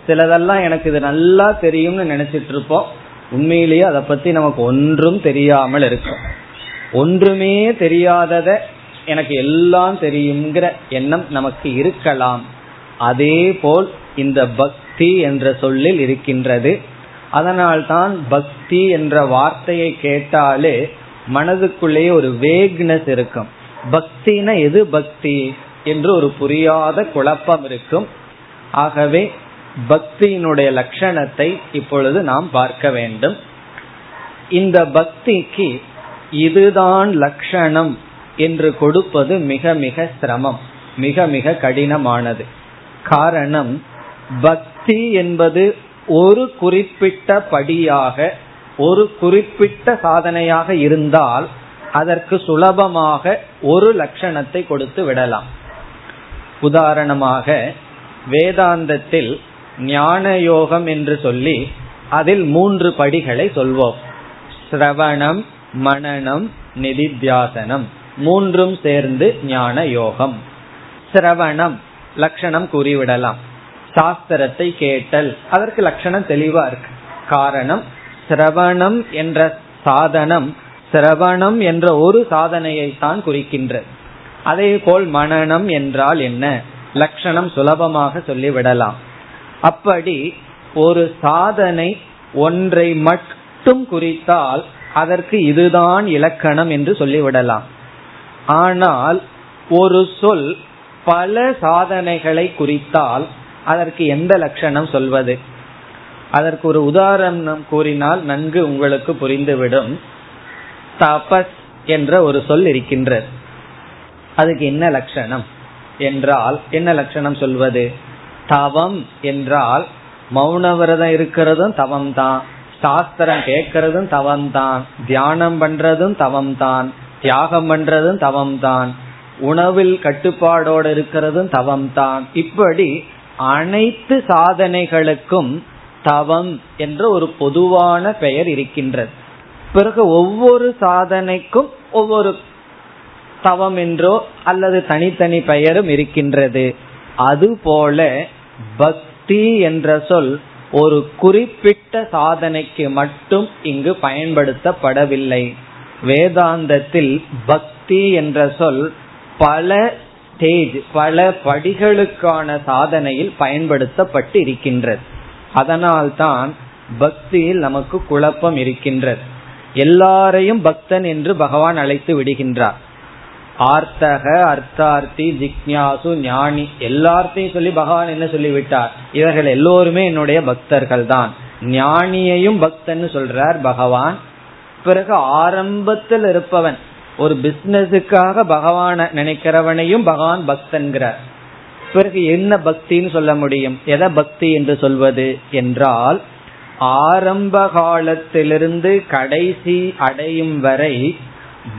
சிலதெல்லாம் எனக்கு இது நல்லா தெரியும்னு நினைச்சிட்டு இருப்போம் உண்மையிலேயே அதை பத்தி நமக்கு ஒன்றும் தெரியாமல் இருக்கும். ஒன்றுமே தெரியாதத எனக்கு எல்லாம் தெரியுங்கிற எண்ணம் நமக்கு இருக்கலாம். அதே போல் இந்த பக்தி என்ற சொல்லில் இருக்கின்றது. அதனால்தான் பக்தி என்ற வார்த்தையை கேட்டாலே மனதுக்குள்ளேயே ஒரு வேக்னஸ் இருக்கும். பக்தினா எது பக்தி? என்று ஒரு புரியாத குழப்பம் இருக்கும். ஆகவே பக்தியினுடைய லட்சணத்தை இப்பொழுது நாம் பார்க்க வேண்டும். இந்த பக்திக்கு இதுதான் லட்சணம். என்று கொடுப்பது மிக மிக சிரமம் மிக மிக கடினமானது. காரணம் பக்தி என்பது ஒரு குறிப்பிட்ட படியாக ஒரு குறிப்பிட்ட சாதனையாக இருந்தால் அதற்கு சுலபமாக ஒரு லட்சணத்தை கொடுத்து விடலாம். உதாரணமாக வேதாந்தத்தில் ஞான யோகம் என்று சொல்லி அதில் மூன்று படிகளை சொல்வோம். சிரவணம் மனநம் நிதித்தியாசனம். மூன்றும் சேர்ந்து ஞான யோகம். சிரவணம் லட்சணம் கூறிவிடலாம். சாஸ்திரத்தை கேட்டல் அதற்கு லட்சணம் தெளிவா இருக்கு. காரணம் சிரவணம் என்ற சாதனம் சிரவணம் என்ற ஒரு சாதனையை தான் குறிக்கின்றது. அதே போல் மனநம் என்றால் என்ன? லட்சணம் சுலபமாக சொல்லிவிடலாம். அப்படி ஒரு சாதனை ஒன்றை மட்டும் குறித்தால் அதற்கு இதுதான் இலக்கணம் என்று சொல்லிவிடலாம். ஆனால் ஒரு சொல் பல சாதனைகளை குறித்தால் அதற்கு எந்த லட்சணம் சொல்வது? அதற்கு ஒரு உதாரணம் கூறினால் நன்கு உங்களுக்கு புரிந்துவிடும். தபஸ் என்ற ஒரு சொல் இருக்கின்றது. அதுக்கு என்ன லட்சணம் என்றால் என்ன லட்சணம் சொல்வது? தவம் என்றால் மௌன விரதம் இருக்கிறதும் தவம் தான் சாஸ்திரம் கேட்கறதும் தவம் தான் தியானம் பண்றதும் தவம் தான் தியாகம் பண்றதும் தவம் தான் உணவில் கட்டுப்பாடோடு இருக்கிறதும் தவம் தான் இப்படி அனைத்து சாதனைகளுக்கும் தவம் என்ற ஒரு பொதுவான பெயர் இருக்கின்றது. பிறகு ஒவ்வொரு சாதனைக்கும் ஒவ்வொரு தவம் என்றோ அல்லது தனித்தனி பெயரும் இருக்கின்றது. அதுபோல பக்தி என்ற சொல் ஒரு குறிப்பிட்ட சாதனைக்கு மட்டும் இங்கு பயன்படுத்தப்படவில்லை. வேதாந்தத்தில் பக்தி என்ற சொல் பல ஸ்டேஜ் பல படிகளுக்கான சாதனையில் பயன்படுத்தப்பட்டு இருக்கின்றது அதனால்தான் பக்தியில் நமக்கு குழப்பம் இருக்கின்றது. எல்லாரையும் பக்தன் என்று பகவான் அழைத்து விடுகின்றார். ஆர்த்தக அர்த்தார்த்தி ஜிக்யாசு ஞானி எல்லார்த்தையும் சொல்லி பகவான் என்ன சொல்லிவிட்டார்? இவர்கள் எல்லோருமே என்னுடைய பக்தர்கள் தான் ஞானியையும் பக்தன் சொல்றார் பகவான். பிறகு ஆரம்பத்தில் இருப்பவன் ஒரு பிசினஸுக்காக பகவான நினைக்கிறவனையும் பகவான் பக்தன்கிறார். பிறகு என்ன பக்தின்னு சொல்ல முடியும்? எதை பக்தி என்று சொல்வது? என்றால் ஆரம்ப காலத்திலிருந்து கடைசி அடையும் வரை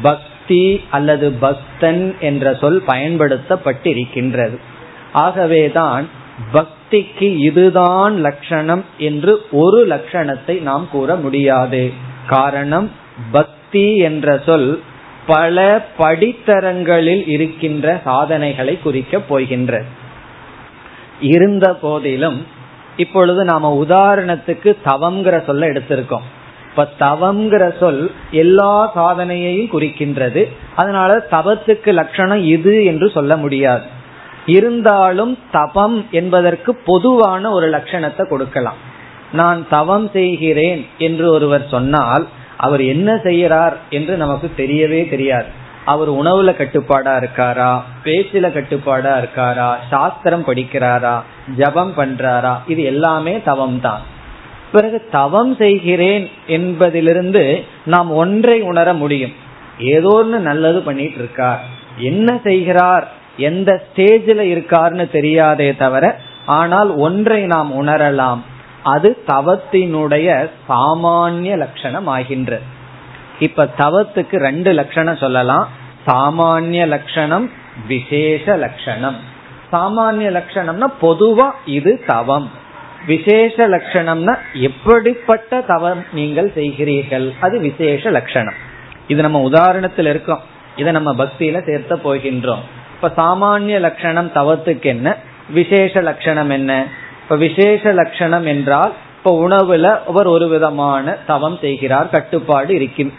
பக்தி அல்லது பக்தன் என்ற சொல் பயன்படுத்தப்பட்டிருக்கின்றது. ஆகவேதான் பக்திக்கு இதுதான் லட்சணம் என்று ஒரு லட்சணத்தை நாம் கூற முடியாது. காரணம் பக்தி என்ற சொல் பல படித்தரங்களில் இருக்கின்ற சாதனைகளை குறிக்கப் போகின்றது இருந்த போதிலும் இப்பொழுது நாம உதாரணத்துக்கு தவம்ங்கிற சொல்ல எடுத்திருக்கோம். இப்ப தவம்ங்கிற சொல் எல்லா சாதனையையும் குறிக்கின்றது. அதனால தவத்துக்கு லட்சணம் இது என்று சொல்ல முடியாது. இருந்தாலும் தபம் என்பதற்கு பொதுவான ஒரு லட்சணத்தை கொடுக்கலாம். நான் தவம் செய்கிறேன் என்று ஒருவர் சொன்னால் அவர் என்ன செய்யறார் என்று நமக்கு தெரியவே தெரியாது. அவர் உணவுல கட்டுப்பாடா இருக்காரா? பேச்சில கட்டுப்பாடா இருக்காரா? சாஸ்திரம் படிக்கிறாரா? ஜபம் பண்றாரா? இது எல்லாமே தவம் தான். பிறகு தவம் செய்கிறேன் என்பதிலிருந்து நாம் ஒன்றை உணர முடியும். ஏதோ ஒன்று நல்லது பண்ணிட்டு இருக்கார். என்ன செய்கிறார்? எந்த ஸ்டேஜில் இருக்கார்னு தெரியாதே தவிர ஆனால் ஒன்றை நாம் உணரலாம். அது தவத்தினுடைய சாமானிய லட்சணம் ஆகின்றது இப்ப தவத்துக்கு ரெண்டு லட்சணம் சொல்லலாம். சாமானிய லட்சணம் விசேஷ லட்சணம். சாமானிய லட்சணம்னா பொதுவா இது தவம். விசேஷ லட்சணம்னா எப்படிப்பட்ட தவம் நீங்கள் செய்கிறீர்கள்? அது விசேஷ லட்சணம். இது நம்ம உதாரணத்தில் இருக்கோம். இதை நம்ம பக்தியில சேர்த்த போகின்றோம். இப்ப சாமானிய லட்சணம் தவத்துக்கு என்ன? விசேஷ லட்சணம் என்ன? இப்ப விசேஷ லட்சணம் என்றால் இப்ப உணவுல அவர் ஒரு விதமான தவம் செய்கிறார் கட்டுப்பாடு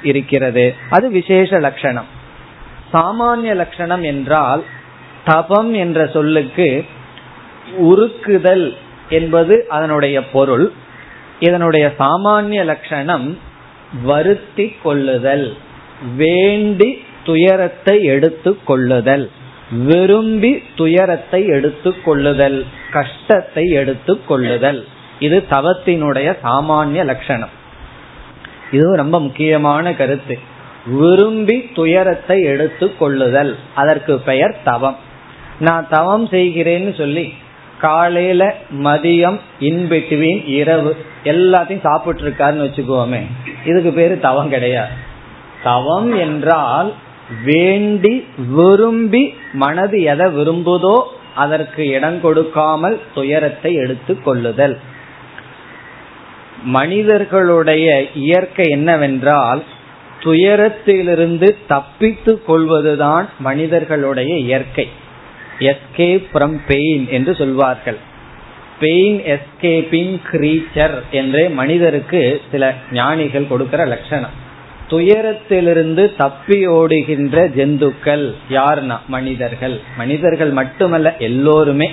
இருக்கிறது. அது விசேஷ லட்சணம். சாமானிய லட்சணம் என்றால் தபம் என்ற சொல்லுக்கு உருக்குதல் என்பது அதனுடைய பொருள். இதனுடைய சாமானிய லட்சணம் வருத்தி கொள்ளுதல் வேண்டி துயரத்தை எடுத்து கொள்ளுதல். விரும்பி துயரத்தை எடுத்துக் கொள்ளுதல் கஷ்டத்தை எடுத்து கொள்ளுதல். இது தவத்தினுடைய சாமானிய லட்சணம். இது ரொம்ப முக்கியமான கருத்து. விரும்பி துயரத்தை எடுத்து கொள்ளுதல். அதற்கு பெயர் தவம். நான் தவம் செய்கிறேன்னு சொல்லி காலையில மதியம் இன்பிட்வீன் இரவு எல்லாத்தையும் சாப்பிட்டு இருக்காருன்னு வச்சுக்கோமே இதுக்கு பேரு தவம் கிடையாது. தவம் என்றால் வேண்டி விரும்பி மனது எதை விரும்புதோ அதற்கு இடம் கொடுக்காமல் துயரத்தை எடுத்து கொள்ளுதல். மனிதர்களுடைய இயற்கை என்னவென்றால் துயரத்திலிருந்து தப்பித்து கொள்வதுதான் மனிதர்களுடைய இயற்கை. எஸ்கேப் ஃப்ரம் பெயின் என்று சொல்வார்கள். பெயின் எஸ்கேப்பிங் கிரீச்சர் என்றே மனிதருக்கு சில ஞானிகள் கொடுக்கிற லட்சணம். துயரத்திலிருந்து தப்பி ஓடுகின்ற ஜந்துக்கள் யார்னா மனிதர்கள். மனிதர்கள் மட்டுமல்ல எல்லோருமே.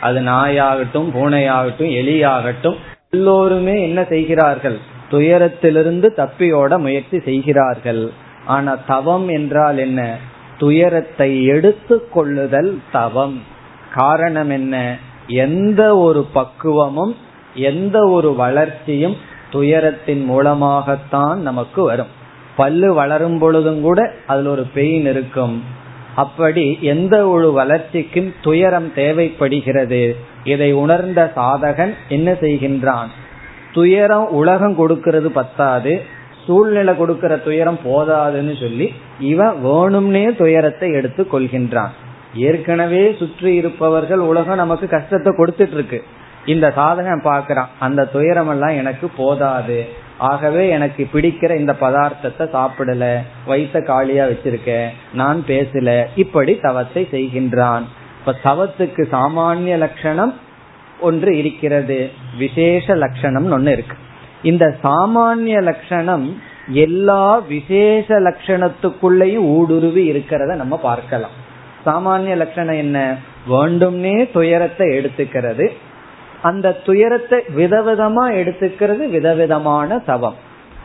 அது நாயாகட்டும் பூனையாகட்டும் எலியாகட்டும் எல்லோருமே என்ன செய்கிறார்கள்? துயரத்திலிருந்து தப்பியோட முயற்சி செய்கிறார்கள். ஆனா தவம் என்றால் என்ன? துயரத்தை எடுத்து கொள்ளுதல் தவம். காரணம் என்ன? எந்த ஒரு பக்குவமும் எந்த ஒரு வளர்ச்சியும் துயரத்தின் மூலமாகத்தான் நமக்கு வரும். பல்லு வளரும் பொழுதும் கூட அதுல ஒரு பெயின் இருக்கும். அப்படி எந்த ஒரு வளர்ச்சிக்கும் துயரம் தேவைப்படுகிறது. இதை உணர்ந்த சாதகன் என்ன செய்கின்றான்? துயரம் உலகம் கொடுக்கிறது பத்தாது. சூழ்நிலை கொடுக்கிற துயரம் போதாதுன்னு சொல்லி இவன் வேணும்னே துயரத்தை எடுத்து கொள்கின்றான். ஏற்கனவே சுற்றி இருப்பவர்கள் உலகம் நமக்கு கஷ்டத்தை கொடுத்துட்டு இருக்கு. இந்த சாதனை பார்க்கிறான். அந்த துயரம் எல்லாம் எனக்கு போதாது. ஆகவே எனக்கு பிடிக்கிற இந்த பதார்த்தத்தை சாப்பிடல. வயிற்ற காலியா வச்சிருக்க. நான் பேசல. இப்படி தவத்தை செய்கின்றான். இப்ப தவத்துக்கு சாமானிய லட்சணம் ஒன்று இருக்கிறது. விசேஷ லட்சணம் ஒன்னு இருக்கு. இந்த சாமானிய லட்சணம் எல்லா விசேஷ லட்சணத்துக்குள்ளேயும் ஊடுருவி இருக்கிறத நம்ம பார்க்கலாம். சாமானிய லட்சணம் என்ன? வேண்டும்னே துயரத்தை எடுத்துக்கிறது. அந்த துயரத்தை விதவிதமா எடுத்துக்கிறது விதவிதமான தவம்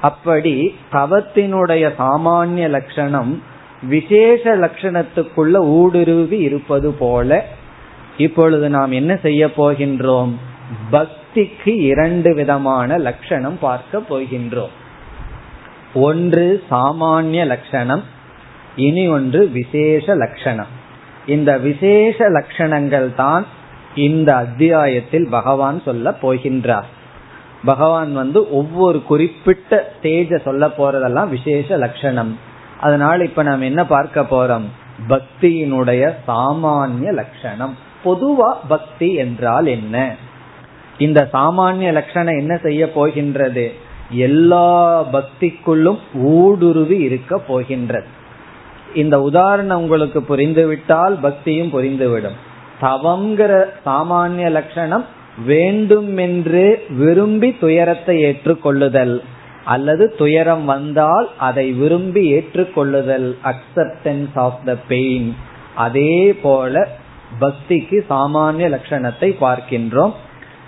அப்படி தவத்தினுடைய சாமானிய லட்சணம் விசேஷ லட்சணத்துக்குள்ள ஊடுருவி இருப்பது போல இப்பொழுது நாம் என்ன செய்ய போகின்றோம்? பக்திக்கு இரண்டு விதமான லட்சணம் பார்க்க போகின்றோம். ஒன்று சாமானிய லட்சணம் இனி ஒன்று விசேஷ லட்சணம். இந்த விசேஷ லட்சணங்கள் தான் இந்த அத்தியாயத்தில் பகவான் சொல்ல போகின்றார். பகவான் வந்து ஒவ்வொரு குறிப்பிட்ட ஸ்டேஜ சொல்ல போறதெல்லாம் விசேஷ லட்சணம். அதனால இப்ப நாம் என்ன பார்க்க போறோம்? பக்தியினுடைய சாமானிய லட்சணம். பொதுவா பக்தி என்றால் என்ன? இந்த சாமானிய லட்சணம் என்ன செய்ய போகின்றது? எல்லா பக்திக்குள்ளும் ஊடுருவி இருக்க போகின்றது. இந்த உதாரணம் உங்களுக்கு புரிந்துவிட்டால் பக்தியும் புரிந்துவிடும். தவங்கிற சாமானிய லட்சணம் வேண்டுமென்று விரும்பி துயரத்தை ஏற்றுக்கொள்ளுதல். அல்லது துயரம் வந்தால் அதை விரும்பி ஏற்றுக்கொள்ளுதல். அக்செப்டன்ஸ் ஆஃப் த பெயின் அதே போல பக்திக்கு சாமானிய லட்சணத்தை பார்க்கின்றோம்.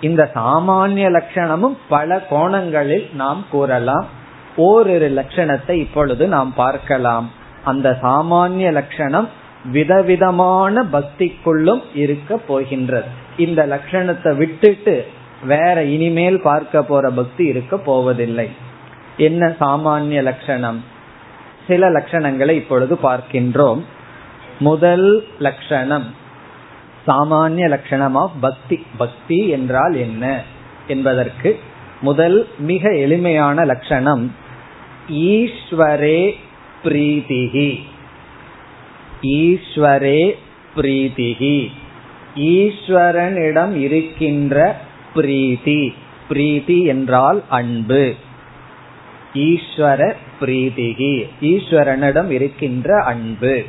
இந்த சாமானிய லட்சணமும் பல கோணங்களில் நாம் கூறலாம். ஓரிரு லட்சணத்தை இப்பொழுது நாம் பார்க்கலாம். அந்த சாமானிய லட்சணம் விதவிதமான பக்திக்குள்ளும் இருக்க போகின்றது. இந்த லட்சணத்தை விட்டுட்டு வேற இனிமேல் பார்க்க போற பக்தி இருக்க போவதில்லை. என்ன சாமானிய லட்சணம் சில லட்சணங்களை இப்பொழுது பார்க்கின்றோம். முதல் லட்சணம் சாமானிய லட்சணம் ஆஃப் பக்தி. பக்தி என்றால் என்ன என்பதற்கு முதல் மிக எளிமையான லட்சணம் ஈஸ்வரே பிரீதிகி ஈஸ்வரே பிரீதிகி ஈஸ்வரனிடம் இருக்கின்ற பிரீதி. பிரீதி என்றால் அன்பு. ஈஸ்வர பிரீதிகி ஈஸ்வரனிடம் இருக்கின்ற அன்பு.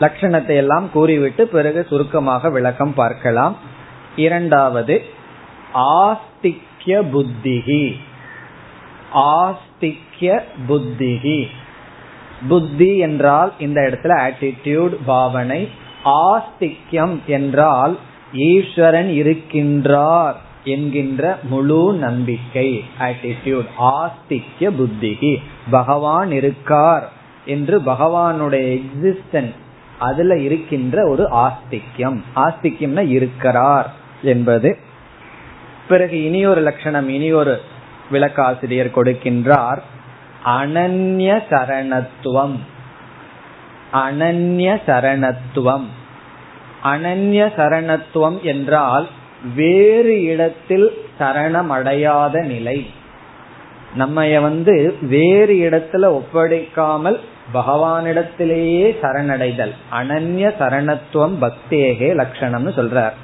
லட்சணத்தை எல்லாம் கூறிவிட்டு பிறகு சுருக்கமாக விளக்கம் பார்க்கலாம். இரண்டாவது ஆஸ்திக்ய புத்திகி ஆஸ்திக்ய புத்திகி புத்தி என்றால் இந்த இடத்துல ஆட்டிடியூட் பாவனை ஆஸ்திக்யம் என்றால் ஈஸ்வரன் இருக்கின்றார் என்கின்ற முழு நம்பிக்கை ஆட்டிடியூட் ஆஸ்திக்ய புத்திகி. பகவான் இருக்கார் என்று பகவானுடைய எக்ஸிஸ்டன்ஸ் அதுல இருக்கின்ற ஒரு ஆஸ்திக்யம். ஆஸ்திக்யம்னா இருக்கிறார் என்பது. பிறகு இனியொரு லட்சணம் இனியொரு விளக்காசிரியர் கொடுக்கின்றார். அனன்ய சரணத்துவம் அனன்ய சரணத்துவம் அனன்ய சரணத்துவம் என்றால் வேறு இடத்தில் சரணமடையாத நிலை. நம்ம வந்து வேறு இடத்துல ஒப்படைக்காமல் பகவானிடத்திலேயே சரணடைதல். அனன்ய சரணத்துவம் பக்தேகே லட்சணம்னு சொல்றார்.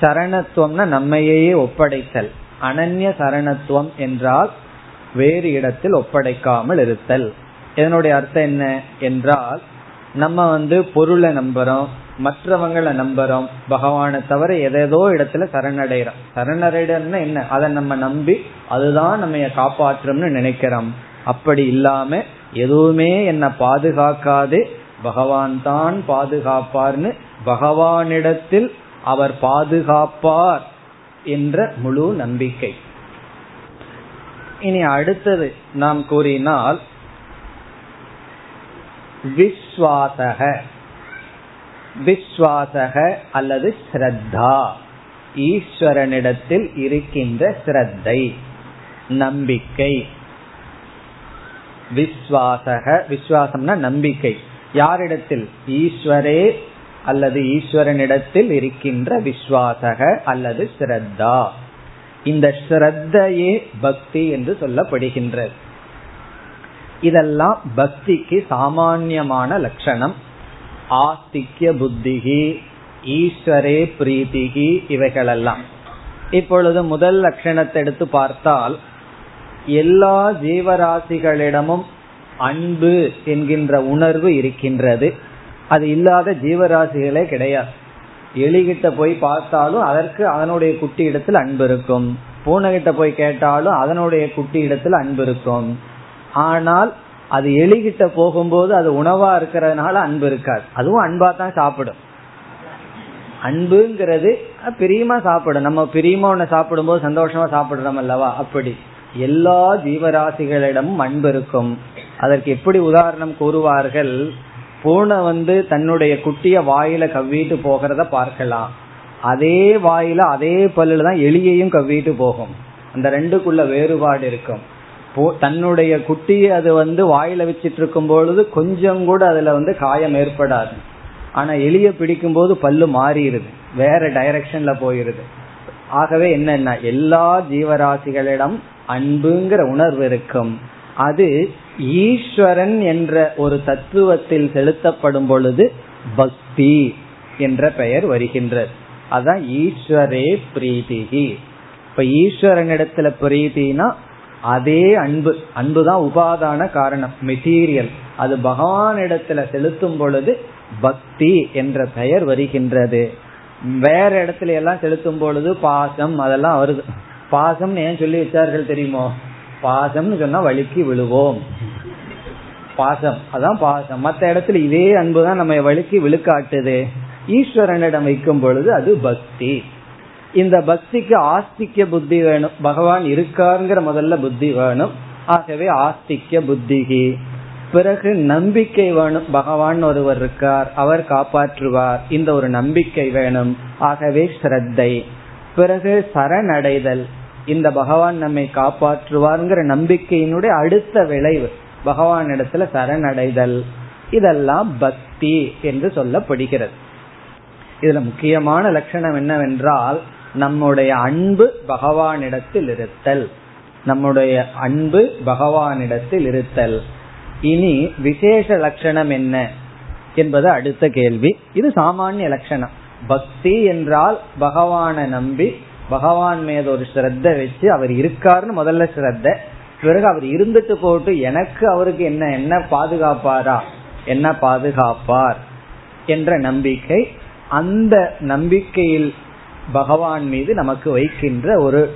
சரணத்துவம்னா நம்மையே ஒப்படைத்தல். அனன்ய சரணத்துவம் என்றால் வேறு இடத்தில் ஒப்படைக்காமல் இருத்தல். இதனுடைய அர்த்தம் என்ன என்றால் நம்ம வந்து பொருளை நம்புறோம் மற்றவங்களை நம்புறோம் பகவானை தவிர எதேதோ இடத்துல சரணடைகிறோம் சரணடைடம்னா என்ன? அதை நம்ம நம்பி அதுதான் நம்ம காப்பாற்றும்னு நினைக்கிறோம். அப்படி இல்லாம எதுவுமே என்ன பாதுகாக்காது பகவான் தான் பாதுகாப்பார்னு பகவானிடத்தில் அவர் பாதுகாப்பார் என்ற முழு நம்பிக்கை. இனி அடுத்தது நாம் கூறினால் விஸ்வாசக. விஸ்வாசக அல்லது ஸ்ரத்தா. ஈஸ்வரனிடத்தில் இருக்கின்ற ஸ்ரத்தை நம்பிக்கை. விஸ்வாசக விஸ்வாசம்னா நம்பிக்கை. யாரிடத்தில்? ஈஸ்வரே அல்லது ஈஸ்வரனிடத்தில் இருக்கின்ற விஸ்வாசக அல்லது ஸ்ரத்தா. இந்த ஸ்ரத்தையே பக்தி என்று சொல்லப்படுகின்றது. இதெல்லாம் பக்திக்கு சாமான்யமான லட்சணம். ஆஸ்திக்ய புத்திகி ஈஸ்வரே பிரீத்திகி இவைகளெல்லாம். இப்பொழுது முதல் லட்சணத்தை எடுத்து பார்த்தால் எல்லா ஜீவராசிகளிடமும் அன்பு என்கின்ற உணர்வு இருக்கின்றது. அது இல்லாத ஜீவராசிகளே கிடையாது. எலிகிட்ட போய் பார்த்தாலும் அதற்கு அதனுடைய குட்டி இடத்தில் அன்பு இருக்கும். பூனை கிட்ட போய் கேட்டாலும் அதனுடைய குட்டி இடத்தில் அன்பு இருக்கும். ஆனால் அது எலிகிட்ட போகும்போது அது உணவா இருக்கிறதுனால அன்பு இருக்காது. அதுவும் அன்பா தான் சாப்பிடும். அன்புங்கிறது பிரியமா சாப்பிடும். நம்ம பிரியமா ஒண்ணு சாப்பிடும் போது சந்தோஷமா சாப்பிடுறோம் அல்லவா? அப்படி. எல்லா ஜீவராசிகளிடமும் அன்பு இருக்கும். அதற்கு எப்படி உதாரணம் கூறுவார்கள்? பூனை வந்து தன்னுடைய குட்டிய வாயில கவ்விட்டு போகிறத பார்க்கலாம். அதே வாயில அதே பல்லுல தான் எலியையும் கவ்விட்டு போகும். அந்த ரெண்டுக்குள்ள வேறுபாடு இருக்கும். தன்னுடைய குட்டியை அது வந்து வாயில வச்சிட்டு இருக்கும் பொழுது கொஞ்சம் கூட அதுல வந்து காயம் ஏற்படாது. ஆனா எலிய பிடிக்கும் போது பல்லு மாறிடுது. வேற டைரக்ஷன்ல போயிருது ஆகவே என்னன்னா எல்லா ஜீவராசிகளிடம் அன்புங்கிற உணர்வு இருக்கும். அது ஈஸ்வரன் என்ற ஒரு தத்துவத்தில் செலுத்தப்படும் பொழுது பக்தி என்ற பெயர் வருகின்றது. அதான் ஈஸ்வரே பிரீதிகி. இப்ப ஈஸ்வரனிடத்துல பிரீத்தினா அதே அன்பு. அன்புதான் உபாதான காரணம் மெட்டீரியல் அது பகவானிடத்துல செலுத்தும் பொழுது பக்தி என்ற பெயர் வருகின்றது. வேற இடத்துல எல்லாம் செலுத்தும் பொழுது பாசம் அதெல்லாம் வருது. பாசம் ஏன் சொல்லி வச்சார்கள் தெரியுமோ? பாசம்னு சொன்னா வலிக்கு விழுவோம். பாசம். அதான் பாசம். மற்ற இடத்துல இதே அன்புதான் நம்ம வலிக்கு விழுக்காட்டுது. ஈஸ்வரனிடம் வைக்கும் பொழுது அது பக்தி. இந்த பக்திக்கு ஆஸ்திக்க புத்தி வேணும். பகவான் இருக்காருங்கிற முதல்ல புத்தி வேணும். ஆகவே ஆஸ்திக்க புத்திகி. பிறகு நம்பிக்கை வேணும். பகவான் ஒருவர் இருக்கார். அவர் காப்பாற்றுவார். இந்த ஒரு நம்பிக்கை வேணும். ஆகவே ஸ்ரத்தை. பிறகு சரணடைதல். இந்த பகவான் நம்மை காப்பாற்றுவார்ங்கிற நம்பிக்கையினுடைய அடுத்த விளைவு பகவான் இடத்துல சரணடைதல். இதெல்லாம் பக்தி என்று சொல்லப்படுகிறது. இதுல முக்கியமான லட்சணம் என்னவென்றால் நம்முடைய அன்பு பகவானிடத்தில் இருத்தல். நம்முடைய அன்பு பகவானிடத்தில் இருத்தல். இனி விசேஷ லட்சணம் என்ன என்பது அடுத்த கேள்வி. இது சாமானிய லட்சணம். பக்தி என்றால் பகவானை நம்பி பகவான் மீது ஒரு ஸ்ரத்த வச்சு அவர் இருக்காருன்னு முதல்ல ஸ்ரத்த. பிறகு அவர் இருந்துட்டு போட்டு எனக்கு அவருக்கு என்ன என்ன பாதுகாப்பாரா? என்ன பாதுகாப்பார்? என்ற நம்பிக்கை அந்த நம்பிக்கையில் பகவான் மீது நமக்கு வைக்கின்ற ஒரு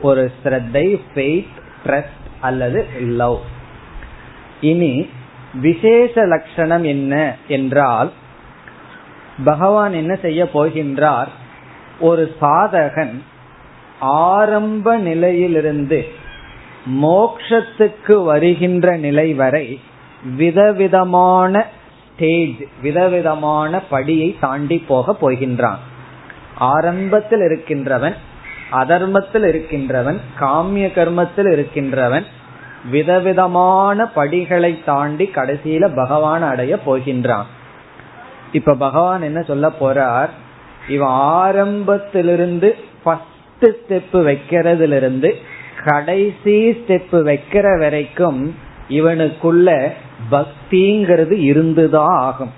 ஒரு ஸ்ரத்தை ஃபெய்த் ட்ரஸ்ட் அல்லது லவ் இனி விசேஷ லட்சணம் என்ன என்றால் பகவான் என்ன செய்ய போகின்றார்? ஒரு சாதகன் ஆரம்ப நிலையிலிருந்து மோக்ஷத்துக்கு வருகின்ற நிலை வரை விதவிதமான ஸ்டேஜ் விதவிதமான படியை தாண்டி போக போகின்றான். ஆரம்பத்தில் இருக்கின்றவன் அதர்மத்தில் இருக்கின்றவன் காமிய கர்மத்தில் இருக்கின்றவன் விதவிதமான படிகளை தாண்டி கடைசியில பகவான் அடைய போகின்றான். இப்ப பகவான் என்ன சொல்ல போறார்? இவன் ஆரம்பத்திலிருந்து ஃபர்ஸ்ட் ஸ்டெப் வைக்கிறதுல இருந்து கடைசி ஸ்டெப் வைக்கிற வரைக்கும் இவனுக்குள்ள பக்திங்கிறது இருந்துதான் ஆகும்.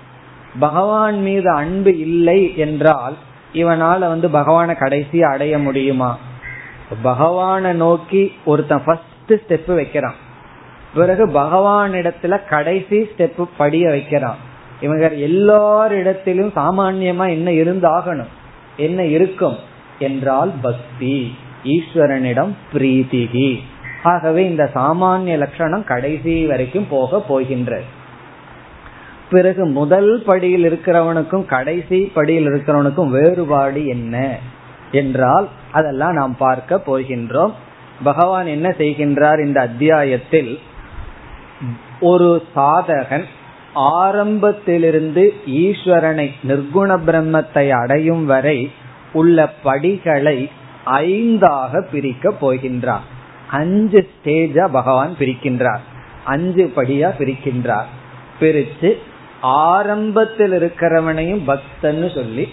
பகவான் மீது அன்பு இல்லை என்றால் இவனால வந்து பகவான கடைசி அடைய முடியுமா? பகவானை நோக்கி ஒருத்தன் ஃபர்ஸ்ட் ஸ்டெப் வைக்கிறான். பிறகு பகவானிடத்துல கடைசி ஸ்டெப் படிய வைக்கிறான். இவங்க எல்லாரிடத்திலும் சாமான்யமா என்ன இருந்தாகணும்? என்ன இருக்கும்? என்றால் பக்தி ஈஸ்வரனிடம் பிரீதிகி ஆகவே இந்த சாமானிய லட்சணம் கடைசி வரைக்கும் போக போகின்றது. பிறகு முதல் படியில் இருக்கிறவனுக்கும் கடைசி படியில் இருக்கிறவனுக்கும் வேறுபாடு என்ன? என்றால் அதெல்லாம் நாம் பார்க்க போகின்றோம். பகவான் என்ன செய்கின்றார் இந்த அத்தியாயத்தில்? ஒரு சாதகன் ஆரம்பத்திலிருந்து ஈஸ்வரனை நிர்குண பிரம்மத்தை அடையும் வரை உள்ள படிகளை ஐந்தாக பிரிக்க போகின்றார். அஞ்சு ஸ்டேஜா பகவான் பிரிக்கின்றார். அஞ்சு படியா பிரிக்கின்றார். பிரிச்சு ஆரம்பத்தில் இருக்கிறவனையும் பக்தன்னு சொல்லி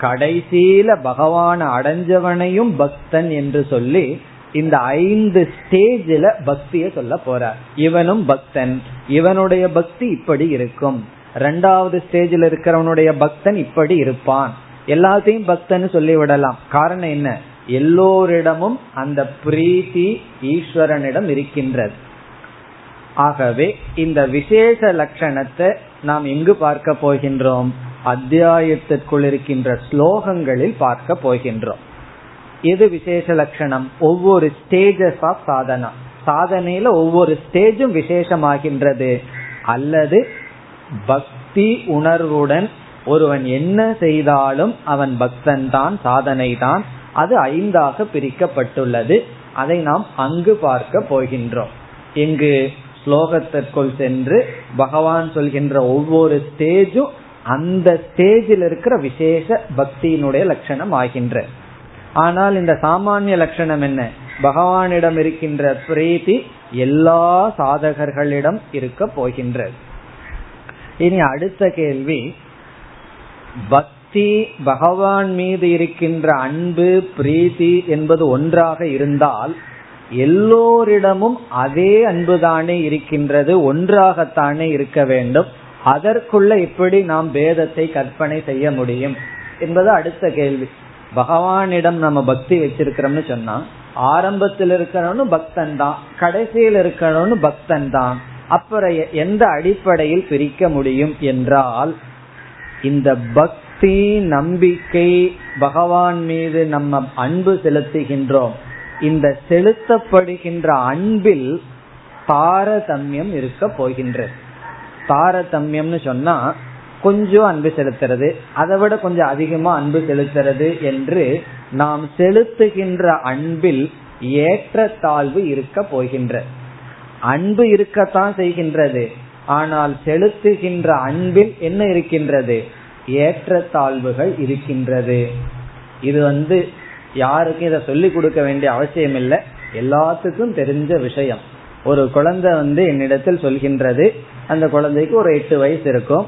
கடைசியில பகவான் அடைஞ்சவனையும் பக்தன் என்று சொல்லி இந்த ஐந்து ஸ்டேஜில் பக்திய சொல்ல போறார். இவனும் பக்தன். இவனுடைய பக்தி இப்படி இருக்கும். ரெண்டாவது ஸ்டேஜில் இருக்கிறவனுடைய பக்தன் இப்படி இருப்பான். எல்லாத்தையும் பக்தன்னு சொல்லி விடலாம் காரணம் என்ன? எல்லோரிடமும் அந்த பிரீத்தி ஈஸ்வரனிடம் இருக்கின்றது. ஆகவே இந்த விசேஷ லட்சணத்தை நாம் எங்கு பார்க்க போகின்றோம்? அத்தியாயத்திற்குள் இருக்கின்ற ஸ்லோகங்களில் பார்க்க போகின்றோம். எது விசேஷ லட்சணம்? ஒவ்வொரு ஸ்டேஜஸ் ஆஃப் சாதனா. சாதனையில ஒவ்வொரு ஸ்டேஜும் விசேஷமாகின்றது. அல்லது பக்தி உணர்வுடன் ஒருவன் என்ன செய்தாலும் அவன் பக்தன் தான் சாதனை தான் அது ஐந்தாக பிரிக்கப்பட்டுள்ளது. அதை நாம் அங்கு பார்க்க போகின்றோம். இங்கு ஸ்லோகத்திற்குள் சென்று பகவான் சொல்கின்ற ஒவ்வொரு ஸ்டேஜும் அந்த ஸ்டேஜில் இருக்கிற விசேஷ பக்தியினுடைய லட்சணம் ஆகின்ற. ஆனால் இந்த சாமானிய லட்சணம் என்ன? பகவானிடம் இருக்கின்ற பிரீத்தி எல்லா சாதகர்களிடம் இருக்க போகின்றது. இனி அடுத்த கேள்வி பக்தி பகவான் மீது இருக்கின்ற அன்பு பிரீத்தி என்பது ஒன்றாக இருந்தால் எல்லோரிடமும் அதே அன்புதானே இருக்கின்றது ஒன்றாகத்தானே இருக்க வேண்டும். அதற்குள்ள எப்படி நாம் பேதத்தை கற்பனை செய்ய முடியும். என்பது அடுத்த கேள்வி. பகவானிடம் நம்ம பக்தி வச்சிருக்கிறோம்னு சொன்னா ஆரம்பத்தில் இருக்கிறவனு பக்தன் தான் கடைசியில் இருக்கிறவனு பக்தன் தான். அப்புறம் எந்த அடிப்படையில் பிரிக்க முடியும் என்றால் இந்த பக்தி நம்பிக்கை பகவான் மீது நம்ம அன்பு செலுத்துகின்றோம். இந்த செலுத்தப்படுகின்ற அன்பில் தாரதமியம் இருக்க போகின்றது. தாரதமியம்னு சொன்னா கொஞ்சம் அன்பு செலுத்துறது அதை விட கொஞ்சம் அதிகமா அன்பு செலுத்துறது என்று நாம் செலுத்துகின்ற அன்பில் ஏற்றத்தாழ்வு இருக்க போகின்ற. அன்பு இருக்கத்தான் செய்கின்றது ஆனால் செலுத்துகின்ற அன்பில் என்ன இருக்கின்றது? ஏற்றத்தாழ்வுகள் இருக்கின்றது. இது வந்து யாருக்கும் இதை சொல்லிக் கொடுக்க வேண்டிய அவசியம் இல்லை. எல்லாத்துக்கும் தெரிஞ்ச விஷயம். ஒரு குழந்தை வந்து என்னிடத்தில் சொல்கின்றது அந்த குழந்தைக்கு ஒரு எட்டு வயசு இருக்கும்.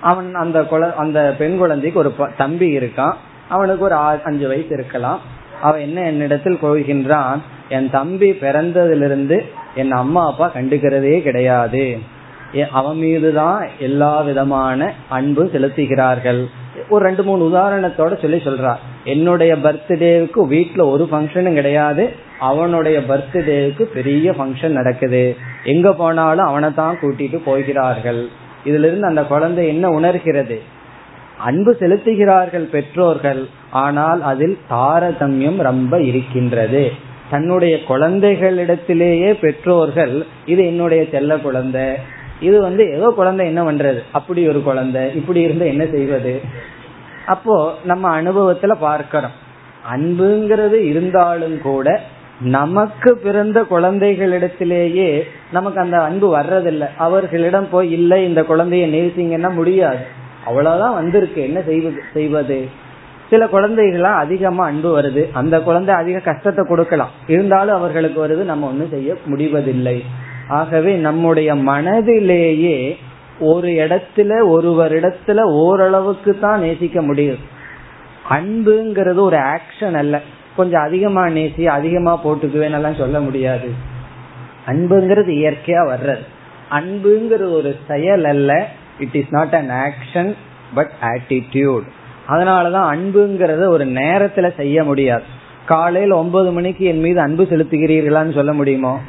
அவன் அந்த குழ அந்த பெண் குழந்தைக்கு ஒரு தம்பி இருக்கான். அவனுக்கு ஒரு அஞ்சு வயசு இருக்கலாம். அவன் என்ன என்னிடத்தில் கொள்கின்றான் என் தம்பி பிறந்ததிலிருந்து என் அம்மா அப்பா கண்டுக்கிறதே கிடையாது. அவன் மீதுதான் எல்லா விதமான அன்பு செலுத்துகிறார்கள். ஒரு ரெண்டு மூணு உதாரணத்தோட சொல்லி சொல்றார் என்னுடைய பர்த்டேவுக்கு வீட்டுல ஒரு ஃபங்க்ஷனும் கிடையாது. அவனுடைய பர்த்டேவுக்கு பெரிய ஃபங்க்ஷன் நடக்குது. எங்க போனாலும் அவனை தான் கூட்டிட்டு போகிறார்கள். இதுல இருந்து அந்த குழந்தை என்ன உணர்கிறது? அன்பு செலுத்துகிறார்கள் பெற்றோர்கள் ஆனால் அதில் தாரதமியம் ரொம்ப இருக்கின்றது. தன்னுடைய குழந்தைகளிடத்திலேயே பெற்றோர்கள் இது என்னுடைய செல்ல குழந்தை இது வந்து ஏதோ குழந்தை என்ன பண்றது? அப்படி ஒரு குழந்தை இப்படி இருந்த என்ன செய்வது? அப்போ நம்ம அனுபவத்துல பார்க்கிறோம் அன்புங்கிறது இருந்தாலும் கூட நமக்கு பிறந்த குழந்தைகளிடத்திலேயே நமக்கு அந்த அன்பு வர்றதில்லை. அவர்களிடம் போய் இல்லை இந்த குழந்தைய நேசிங்கன்னா முடியாது. அவ்வளவுதான் வந்திருக்கு. என்ன செய்வது செய்வது? சில குழந்தைகளா அதிகமா அன்பு வருது. அந்த குழந்தை அதிக கஷ்டத்தை கொடுக்கலாம். இருந்தாலும் அவர்களுக்கு வருது நம்ம ஒன்றும் செய்ய முடிவதில்லை. ஆகவே நம்முடைய மனதிலேயே ஒரு இடத்துல ஒருவரிடத்துல ஓரளவுக்கு தான் நேசிக்க முடியும். அன்புங்கிறது ஒரு ஆக்ஷன் அல்ல. கொஞ்சம் அதிகமா நேசி அதிகமா எல்லாம் சொல்ல முடியாது. அன்புங்கிறது இயற்கையா வர்றது. அன்புங்கிறது ஒரு செயல் அல்ல it is not an action but attitude அதனாலதான் அன்புங்கிறத ஒரு நேரத்துல செய்ய முடியாது. காலையில் ஒன்பது மணிக்கு என் மீது அன்பு செலுத்துகிறீர்களான்னு சொல்ல முடியுமோ?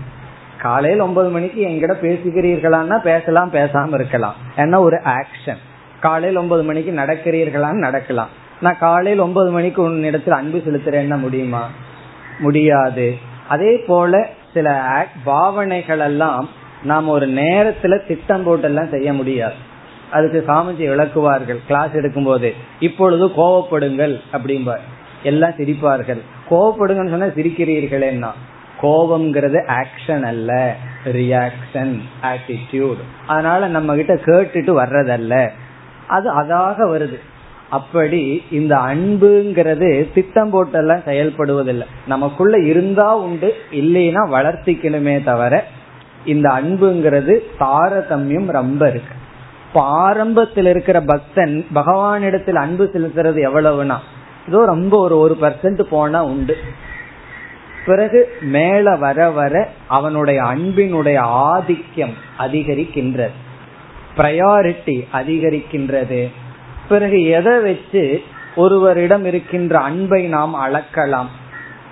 காலையில் ஒன்பது மணிக்கு என்கிட்ட பேசுகிறீர்களான்னா பேசலாம் பேசாம இருக்கலாம். ஏன்னா ஒரு ஆக்ஷன் காலையில் ஒன்பது மணிக்கு நடக்கிறீர்களான்னு நடக்கலாம். நான் காலையில் ஒன்பது மணிக்கு உன்னிடத்தில் அன்பு செலுத்துறேன்னா முடியுமா? முடியாது. அதே போல சில பாவனைகள் எல்லாம் நாம் ஒரு நேரத்துல திட்டம் போட்டெல்லாம் செய்ய முடியாது. அதுக்கு சாமிஜி விளக்குவார்கள். கிளாஸ் எடுக்கும் போது இப்பொழுது கோவப்படுங்கள் அப்படிம்பார். எல்லாம் சிரிப்பார்கள். கோவப்படுங்கன்னு சொன்னா சிரிக்கிறீர்களேன்னா? கோபம்ங்கிறது ஆக்ஷன் அல்ல. ரியாக்ஷன் ஆட்டிடியூட் அதனால நம்ம கிட்ட கேட்டுட்டு வர்றதல்ல. அது அதாக வருது. அப்படி இந்த அன்புங்கிறது திட்டம் போட்டெல்லாம் செயல்படுவதில்லை. நமக்குள்ள இருந்தா உண்டு இல்லைன்னா வளர்த்திக்கணுமே தவிர இந்த அன்புங்கிறது தாரதமியம் ரொம்ப இருக்கு. இப்ப ஆரம்பத்தில் இருக்கிற பக்தன் பகவானிடத்தில் அன்பு செலுத்துறது எவ்வளவுனா ஏதோ ரொம்ப ஒரு ஒரு பர்சன்ட் போனா உண்டு. பிறகு மேல வர வர அவனுடைய அன்பினுடைய ஆதிக்கம் அதிகரிக்கின்றது. ப்ரையாரிட்டி அதிகரிக்கின்றது. பிறகு எதை வச்சு ஒருவரிடம் இருக்கின்ற அன்பை நாம் அளக்கலாம்?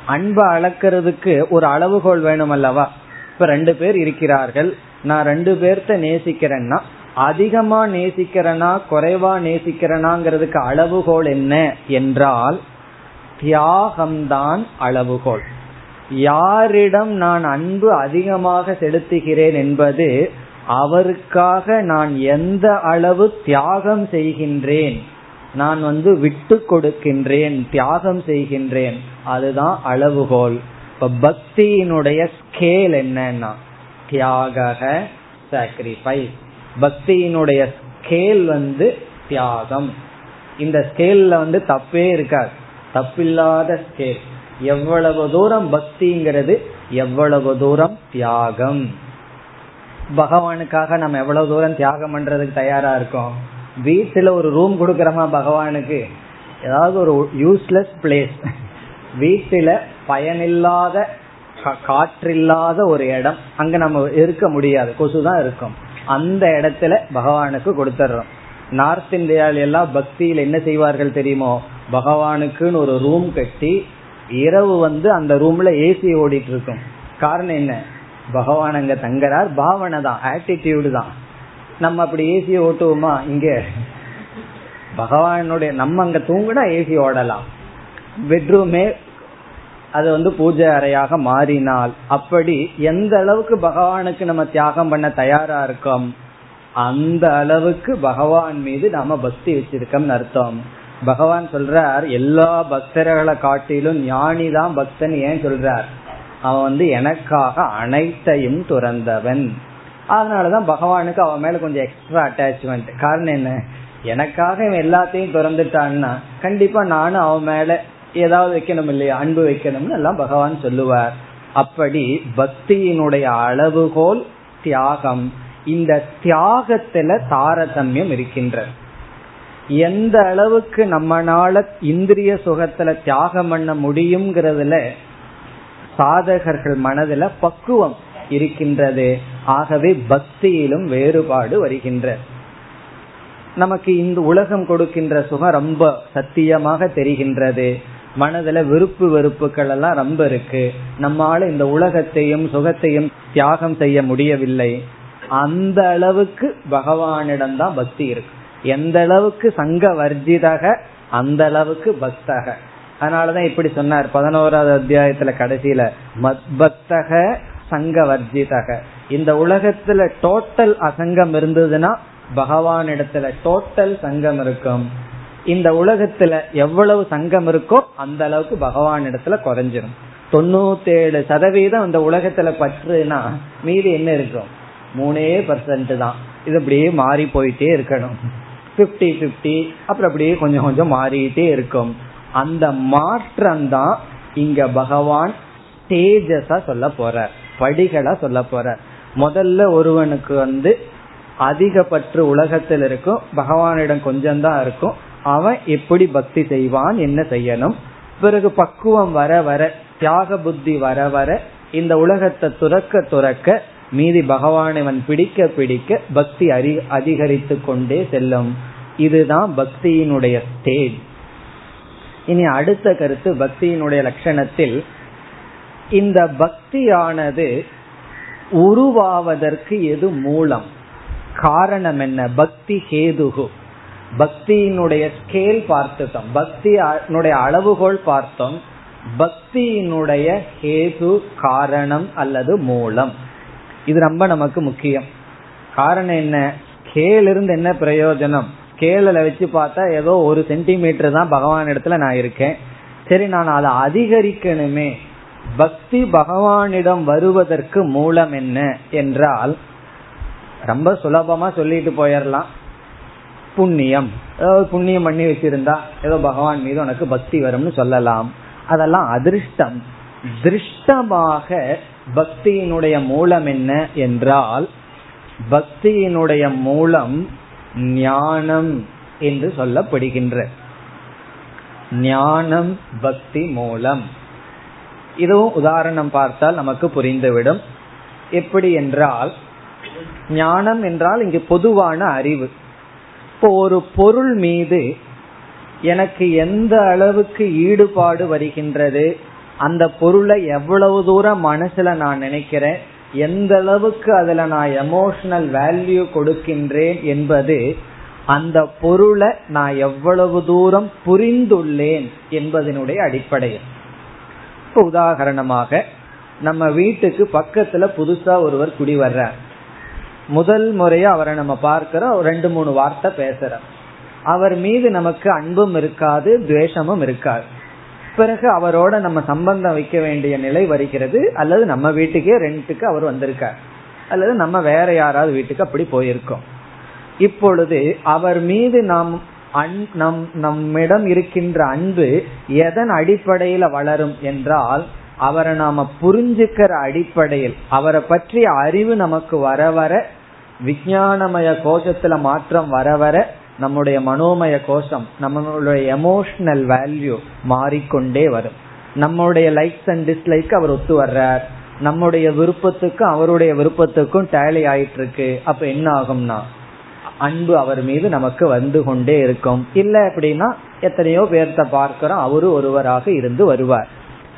அன்பை அளக்கிறதுக்கு ஒரு அளவுகோல் வேணும் அல்லவா இப்ப ரெண்டு பேர் இருக்கிறார்கள். நான் ரெண்டு பேர்த்த நேசிக்கிறேன்னா அதிகமா நேசிக்கிறனா குறைவா நேசிக்கிறனாங்கிறதுக்கு அளவுகோல் என்ன என்றால் தியாகம்தான் அளவுகோல். யாரிடம் நான் அன்பு அதிகமாக செலுத்துகிறேன் என்பது அவருக்காக நான் எந்த அளவு தியாகம் செய்கின்றேன் நான் வந்து விட்டு கொடுக்கின்றேன் தியாகம் செய்கின்றேன் அதுதான் அளவுகோல். இப்ப பக்தியினுடைய ஸ்கேல் என்னன்னா தியாக சாக்ரிஃபைஸ் பக்தியினுடைய ஸ்கேல் வந்து தியாகம். இந்த ஸ்கேல்ல வந்து தப்பே இருக்காது. தப்பில்லாத ஸ்கேல் எவ்வளவு தூரம் பக்திங்கிறது எவ்வளவு தூரம் தியாகம். பகவானுக்காக நம்ம எவ்வளவு தூரம் தியாகம் பண்றதுக்கு தயாரா இருக்கோம்? வீட்டுல ஒரு ரூம் கொடுக்கறோமா பகவானுக்கு? ஏதாவது ஒரு யூஸ்லெஸ் பிளேஸ் வீட்டுல பயனில்லாத காற்றில்லாத ஒரு இடம். அங்க நம்ம இருக்க முடியாது. கொசுதான் இருக்கும். அந்த இடத்துல பகவானுக்கு கொடுத்துட்றோம். நார்த் இந்தியாவில எல்லாம் பக்தியில் என்ன செய்வார்கள் தெரியுமோ? பகவானுக்குன்னு ஒரு ரூம் கட்டி இரவு வந்து அந்த ரூம்ல ஏசி ஓடிட்டு இருக்கும். காரணம் என்ன? பகவான் அங்க தங்குறார். பாவனை தான் ஆட்டிடியூடு தான். நம்ம அப்படி ஏசி ஓட்டுவோமா? இங்க. பகவானுடைய நம்ம அங்க தூங்குனா ஏசி ஓடலாம். பெட்ரூமே அது வந்து பூஜை அறையாக மாறினால் அப்படி எந்த அளவுக்கு பகவானுக்கு நம்ம தியாகம் பண்ண தயாரா இருக்கோம் அந்த அளவுக்கு பகவான் மீது நாம பக்தி வச்சிருக்கோம்னு அர்த்தம். பகவான் சொல்றார் எல்லா பக்தர்களை காட்டிலும் ஞானி தான் பக்தன் ஏன் சொல்றார்? அவன் வந்து எனக்காக அனைத்தையும் துறந்தவன். அதனாலதான் பகவானுக்கு அவன் மேல கொஞ்சம் எக்ஸ்ட்ரா அட்டாச்மெண்ட் காரணம் என்ன? எனக்காக இவன் எல்லாத்தையும் திறந்துட்டான்னா கண்டிப்பா நானும் அவன் மேல ஏதாவது வைக்கணும் இல்லையா? அன்பு வைக்கணும்னு எல்லாம் பகவான் சொல்லுவார். அப்படி பக்தியினுடைய அளவுகோல் தியாகம். இந்த தியாகத்துல தாரதமியம் இருக்கின்ற எந்த அளவுக்கு நம்மனால இந்திரிய சுகத்துல தியாகம் பண்ண முடியுங்கிறதுல சாதகர்கள் மனதுல பக்குவம் இருக்கின்றது. ஆகவே பக்தியிலும் வேறுபாடு வருகின்ற. நமக்கு இந்த உலகம் கொடுக்கின்ற சுகம் ரொம்ப சத்தியமாக தெரிகின்றது. மனதுல விருப்பு வெறுப்புகள் எல்லாம் ரொம்ப இருக்கு. நம்மால இந்த உலகத்தையும் சுகத்தையும் தியாகம் செய்ய முடியவில்லை. அந்த அளவுக்கு பகவானிடம் தான் பக்தி இருக்கு. எந்த அளவுக்கு சங்க வர்ஜிதக அந்த அளவுக்கு பக்தக. அதனாலதான் இப்படி சொன்னார். பதினோராவது அத்தியாயத்துல கடைசியில மத்பக்தக சங்க வர்ஜிதக இந்த உலகத்துல டோட்டல் அசங்கம் இருந்ததுன்னா பகவான் இடத்துல டோட்டல் சங்கம் இருக்கும். இந்த உலகத்துல எவ்வளவு சங்கம் இருக்கோ அந்த அளவுக்கு பகவான் இடத்துல குறைஞ்சிரும். தொண்ணூத்தி ஏழு சதவீதம் இந்த உலகத்துல பற்றுனா மீதி என்ன இருக்கும்? மூணே பர்சன்ட் தான். இது அப்படியே மாறி போயிட்டே இருக்கணும். பிப்டி பிப்டி அப்புறம் அப்படியே கொஞ்சம் கொஞ்சம் மாறிட்டே இருக்கும். அந்த மாற்றம் தான் இங்க பகவான் தேஜஸா சொல்ல போற படிகளா சொல்ல போற. முதல்ல ஒருவனுக்கு வந்து அதிகப்பற்று உலகத்தில் இருக்கும் பகவானிடம் கொஞ்சம் தான் இருக்கும். அவன் எப்படி பக்தி செய்வான் என்ன செய்யணும்? பிறகு பக்குவம் வர வர தியாக புத்தி வர வர இந்த உலகத்தை துறக்க துறக்க மீதி பகவானவன் பிடிக்க பிடிக்க பக்தி அறி அதிகரித்து கொண்டே செல்லும். இதுதான் பக்தியினுடைய ஸ்டேஜ் இனி அடுத்த கருத்து பக்தியினுடைய லட்சணத்தில் இந்த பக்தியானது உருவாவதற்கு எது மூலம்? காரணம் என்ன? பக்தி ஹேதுகு. பக்தியினுடைய ஸ்கேல் பார்த்துட்டோம். பக்தியினுடைய அளவுகோல் பார்த்தோம். பக்தியினுடைய ஹேது காரணம் அல்லது மூலம். இது ரொம்ப நமக்கு முக்கியம். காரணம் என்ன? ஸ்கேல் இருந்து என்ன பிரயோஜனம்? ஸ்கேலில் வச்சு பார்த்தா ஏதோ ஒரு சென்டிமீட்டர் தான் பகவான் இடத்துல நான் இருக்கேன். சரி நான் அதை அதிகரிக்கணுமே. பக்தி பகவானிடம் வருவதற்கு மூலம் என்ன என்றால் ரொம்ப சுலபமா சொல்லிட்டு போயிடலாம் புண்ணியம். ஏதாவது புண்ணியம் பண்ணி வச்சிருந்தா ஏதோ பகவான் மீது உனக்கு பக்தி வரும்னு சொல்லலாம். அதெல்லாம் அதிர்ஷ்டம். திருஷ்டமாக பக்தியினுடைய மூலம் என்ன என்றால் பக்தியினுடைய மூலம் ஞானம் என்று சொல்லப்படுகின்ற. ஞானம் பக்தி மூலம். இதுவும் உதாரணம் பார்த்தால் நமக்கு புரிந்துவிடும். எப்படி என்றால் ஞானம் என்றால் இங்கு பொதுவான அறிவு. இப்போ ஒரு பொருள் மீது எனக்கு எந்த அளவுக்கு ஈடுபாடு வருகின்றது அந்த பொருளை எவ்வளவு தூரம் மனசுல நான் நினைக்கிறேன் எந்த அளவுக்கு அதுல நான் எமோஷனல் வேல்யூ கொடுக்கின்றேன் என்பது அந்த பொருளை நான் எவ்வளவு தூரம் புரிந்துள்ளேன் என்பதனுடைய அடிப்படையில். இப்ப உதாரணமாக நம்ம வீட்டுக்கு பக்கத்துல புதுசா ஒருவர் குடி வர்றார். முதல் முறையா அவரை நம்ம பார்க்கிறோம் ரெண்டு மூணு வார்த்தை பேசுறோம் அவர் மீது நமக்கு அன்பும் இருக்காது துவேஷமும் இருக்காது. பிறகு அவரோட நம்ம சம்பந்தம் வைக்க வேண்டிய நிலை வருகிறது. அல்லது நம்ம வீட்டுக்கே ரெண்ட்டுக்கு அவர் வந்திருக்கார். அல்லது நம்ம வேற யாராவது வீட்டுக்கு அப்படி போயிருக்கோம். இப்பொழுது அவர் மீது நாம் நம் நம்மிடம் இருக்கின்ற அன்பு எதன் அடிப்படையில வளரும் என்றால் அவரை நாம புரிஞ்சுக்கிற அடிப்படையில் அவரை பற்றிய அறிவு நமக்கு வர வர விஜயானமய கோஷத்துல மாற்றம் வர வர நம்முடைய மனோமய கோஷம் நம்மளுடைய எமோஷனல் வேல்யூ மாறிக்கொண்டே வரும். நம்முடைய லைக்ஸ் அண்ட் டிஸ்லைக் அவர் ஒத்து வர்றார். நம்முடைய விருப்பத்துக்கும் அவருடைய விருப்பத்துக்கும் டேலி ஆயிட்டு இருக்கு அப்ப என்ன ஆகும்னா அன்பு அவர் மீது நமக்கு வந்து கொண்டே இருக்கும். இல்ல அப்படின்னா எத்தனையோ பேர்த்த பார்க்கிறோம் அவரு ஒருவராக இருந்து வருவார்.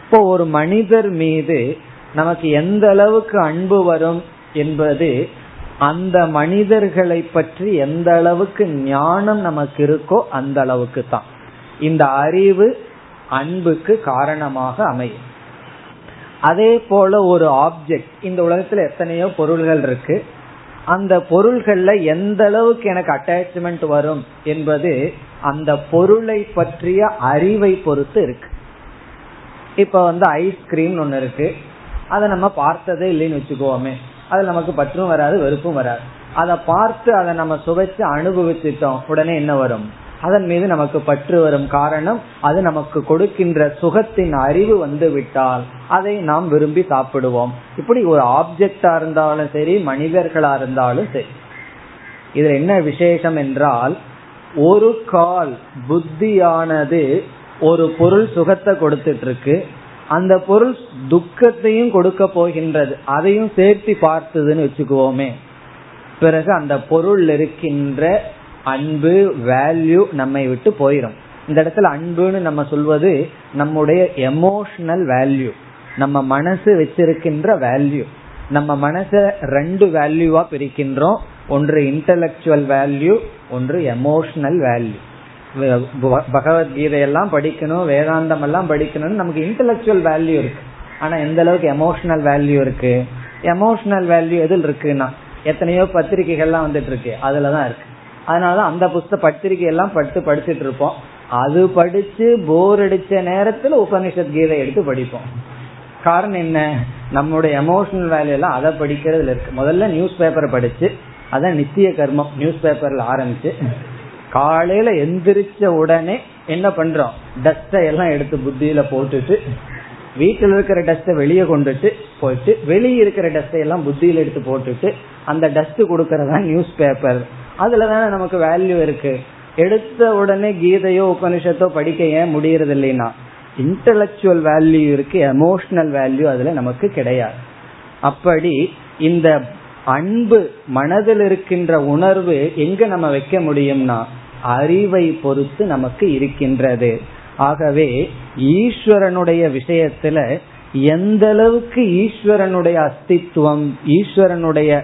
இப்போ ஒரு மனிதர் மீது நமக்கு எந்த அளவுக்கு அன்பு வரும் என்பது அந்த மனிதர்களை பற்றி எந்த அளவுக்கு ஞானம் நமக்கு இருக்கோ அந்த அளவுக்கு தான். இந்த அறிவு அன்புக்கு காரணமாக அமையும். அதே போல ஒரு ஆப்ஜெக்ட் இந்த உலகத்துல எத்தனையோ பொருள்கள் இருக்கு. அந்த பொருள்கள்ல எந்த அளவுக்கு எனக்கு அட்டாச்மெண்ட் வரும் என்பது அந்த பொருளை பற்றிய அறிவை பொறுத்து இருக்கு. இப்ப வந்து ஐஸ்கிரீம் ஒன்னு இருக்கு. அதை நம்ம பார்த்ததே இல்லைன்னு வச்சுக்கோமே. அது நமக்கு பற்றும் வராது வெறுப்பும் வராது. அதை பார்த்து அதை நம்ம சுவைச்சு அனுபவிச்சுட்டோம் உடனே என்ன வரும்? அதன் மீது நமக்கு பற்று வரும் காரணம் அது நமக்கு கொடுக்கின்ற சுகத்தின் அறிவு வந்து விட்டால் அதை நாம் விரும்பி சாப்பிடுவோம். இப்படி ஒரு ஆப்ஜெக்டா இருந்தாலும் சரி மனிதர்களா இருந்தாலும் சரி. இதுல என்ன விசேஷம் என்றால் ஒரு கால் புத்தியானது ஒரு பொருள் சுகத்தை கொடுத்துட்டு இருக்கு அந்த பொருள் துக்கத்தையும் கொடுக்க போகின்றது. அதையும் சேர்த்து பார்த்ததுன்னு வச்சுக்குவோமே. பிறகு அந்த பொருள் இருக்கின்ற அன்பு வேல்யூ நம்மை விட்டு போயிடும் இந்த இடத்துல அன்புன்னு நம்ம சொல்வது நம்முடைய எமோஷனல் வேல்யூ நம்ம மனசு வச்சிருக்கின்ற வேல்யூ நம்ம மனசை ரெண்டு வேல்யூவா பிரிக்கின்றோம். ஒன்று இன்டலக்சுவல் வேல்யூ ஒன்று எமோஷனல் வேல்யூ பகவத்கீதையெல்லாம் படிக்கணும் வேதாந்தம் எல்லாம் படிக்கணும்னு நமக்கு இன்டலெக்சுவல் வேல்யூ இருக்கு. ஆனா எந்த அளவுக்கு எமோஷனல் வேல்யூ இருக்கு? எமோஷனல் வேல்யூ எதில் இருக்குன்னா எத்தனையோ பத்திரிகைகள்லாம் வந்துட்டு இருக்கு அதுலதான் இருக்கு. அதனாலதான் அந்த புஸ்த பத்திரிகை எல்லாம் பட்டு படிச்சுட்டு இருப்போம் அது படிச்சு போர் அடிச்ச நேரத்துல உபனிஷத் கீதை எடுத்து படிப்போம். காரணம் என்ன? நம்மளுடைய எமோஷனல் வேல்யூ எல்லாம் அதை படிக்கிறதுல இருக்கு. முதல்ல நியூஸ் பேப்பரை படிச்சு அதான் நித்திய கர்மம் நியூஸ் பேப்பர்ல ஆரம்பிச்சு காலையில எந்திரிச்ச உடனே என்ன பண்றோம்? டஸ்டை எல்லாம் எடுத்து புத்தியில போட்டுட்டு வீட்டில் இருக்கிற டஸ்ட்டை வெளியே கொண்டுட்டு போயிட்டு வெளியே இருக்கிற டஸ்ட்டை எல்லாம் புத்தியில எடுத்து போட்டுட்டு அந்த டஸ்ட் கொடுக்கறதா நியூஸ் பேப்பர் அதுல தானே நமக்கு வேல்யூ இருக்கு. எடுத்த உடனே கீதையோ உபனிஷத்தோ படிக்க ஏன் முடியறது இல்லைன்னா இன்டலக்சுவல் வேல்யூ இருக்கு எமோஷனல் வேல்யூ அதுல நமக்கு கிடையாது. அப்படி இந்த அன்பு மனதில் இருக்கின்ற உணர்வு எங்க நம்ம வைக்க முடியும்னா அறிவை பொறுத்து நமக்கு இருக்கின்றது. ஆகவே ஈஸ்வரனுடைய விஷயத்துல எந்த அளவுக்கு ஈஸ்வரனுடைய அஸ்தித்துவம் ஈஸ்வரனுடைய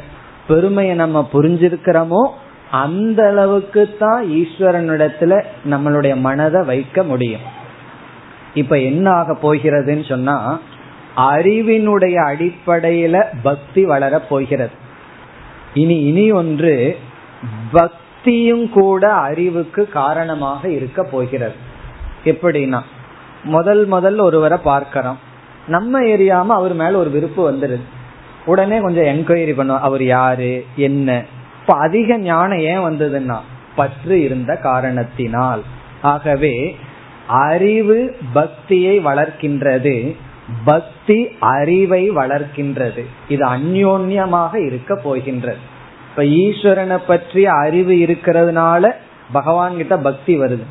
பெருமையை நம்ம புரிஞ்சிருக்கிறோமோ அந்த அளவுக்கு தான் ஈஸ்வரனிடத்துல நம்மளுடைய மனதை வைக்க முடியும். இப்ப என்ன ஆக போகிறதுன்னு சொன்னா அறிவினுடைய அடிப்படையில பக்தி வளர போகிறது. இனி இனி ஒன்று பக்தியும் கூட அறிவுக்கு காரணமாக இருக்க போகிறது. எப்படின்னா முதல் முதல் ஒருவரை பார்க்கிறோம் நம்ம எரியாம அவர் மேல ஒரு விருப்பு வந்துருது உடனே கொஞ்சம் என்கொயரி பண்ணுவோம் அவர் யாரு என்ன? இப்ப அதிக ஞானம் ஏன் வந்ததுன்னா பற்று இருந்த காரணத்தினால். ஆகவே அறிவு பக்தியை வளர்க்கின்றது பக்தி அறிவை வளர்க்கின்றது. இது அந்யோன்யமாக இருக்க போகின்றது. இப்ப ஈஸ்வரனை பற்றிய அறிவு இருக்கிறதுனால பகவான் கிட்ட பக்தி வருது.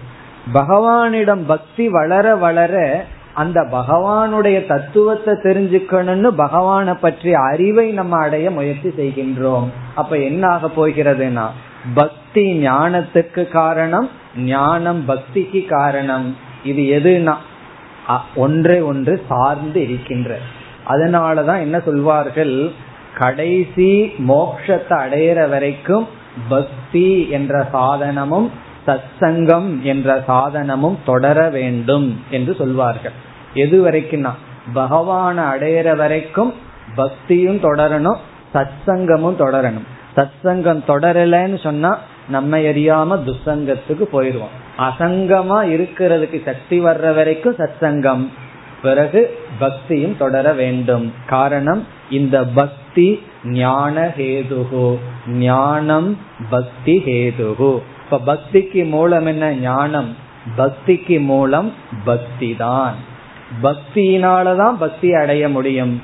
பகவானிடம் பக்தி வளர வளர அந்த பகவானுடைய தத்துவத்தை தெரிஞ்சுக்கணும்னு பகவானை பற்றிய அறிவை நம்ம அடைய முயற்சி செய்கின்றோம். அப்ப என்ன ஆக போகிறதுனா பக்தி ஞானத்துக்கு காரணம் ஞானம் பக்திக்கு காரணம். இது எதுனா ஒன்றை ஒன்று சார்ந்து இருக்கின்ற அதனாலதான் என்ன சொல்வார்கள்? கடைசி மோக்ஷத்தை அடையிற வரைக்கும் பக்தி என்ற சாதனமும் சத்சங்கம் என்ற சாதனமும் தொடர வேண்டும் என்று சொல்வார்கள். எது வரைக்கும்னா பகவான அடையிற வரைக்கும் பக்தியும் தொடரணும் சத்சங்கமும் தொடரணும். சத்சங்கம் தொடரலன்னு சொன்னா நம்ம எரியாம துசங்கத்துக்கு போயிடுவோம். அசங்கமா இருக்கிறதுக்கு சக்தி வர்ற வரைக்கும் சத்சங்கம். பிறகு பக்தியும் தொடர வேண்டும். காரணம் இந்த பக்தி ஞான ஹேதுகு. ஞானம் பக்தி ஹேதுகு. இப்ப பக்திக்கு மூலம் என்ன ஞானம்? பக்திக்கு மூலம் பக்தி தான். பக்தியினாலதான் பக்தி அடைய முடியும்.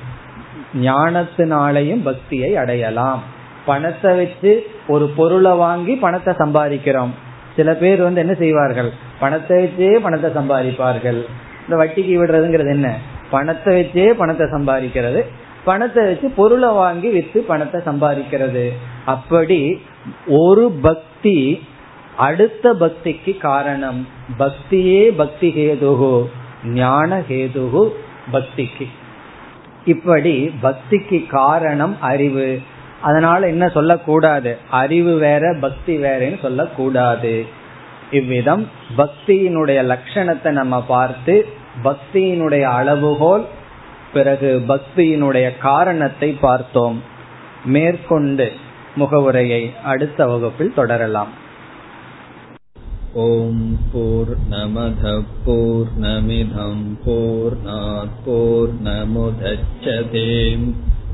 ஞானத்தினாலையும் பக்தியை அடையலாம். பணத்தை வச்சு ஒரு பொருளை வாங்கி பணத்தை சம்பாதிக்கிறோம். சில பேர் வந்து என்ன செய்வார்கள்? பணத்தை வச்சே பணத்தை சம்பாதிப்பார்கள். இந்த வட்டிக்கு விடுறதுங்கிறது என்ன? பணத்தை வச்சே பணத்தை சம்பாதிக்கிறது. பணத்தை வச்சு பொருளை வாங்கி வித்து பணத்தை சம்பாதிக்கிறது. அப்படி ஒரு பக்தி அடுத்த பக்திக்கு காரணம். பக்தியே பக்தி ஹேதுகு ஞான ஹேதுகு பக்திக்கு. இப்படி பக்திக்கு காரணம் அறிவு. அதனால என்ன சொல்லக்கூடாது? அறிவு வேற பக்தி வேறன்னு சொல்லக்கூடாது. இவ்விதம் பக்தியினுடைய லட்சணத்தை நம்ம பார்த்து பக்தியினுடைய அளவுகோல் பிறகு பக்தியினுடைய காரணத்தை பார்த்தோம். மேற்கொண்டு முகவுரையை அடுத்த வகுப்பில் தொடரலாம். ஓம் போர் நமத போர் நமிதம் போர் போர் நமுதச்சதேம்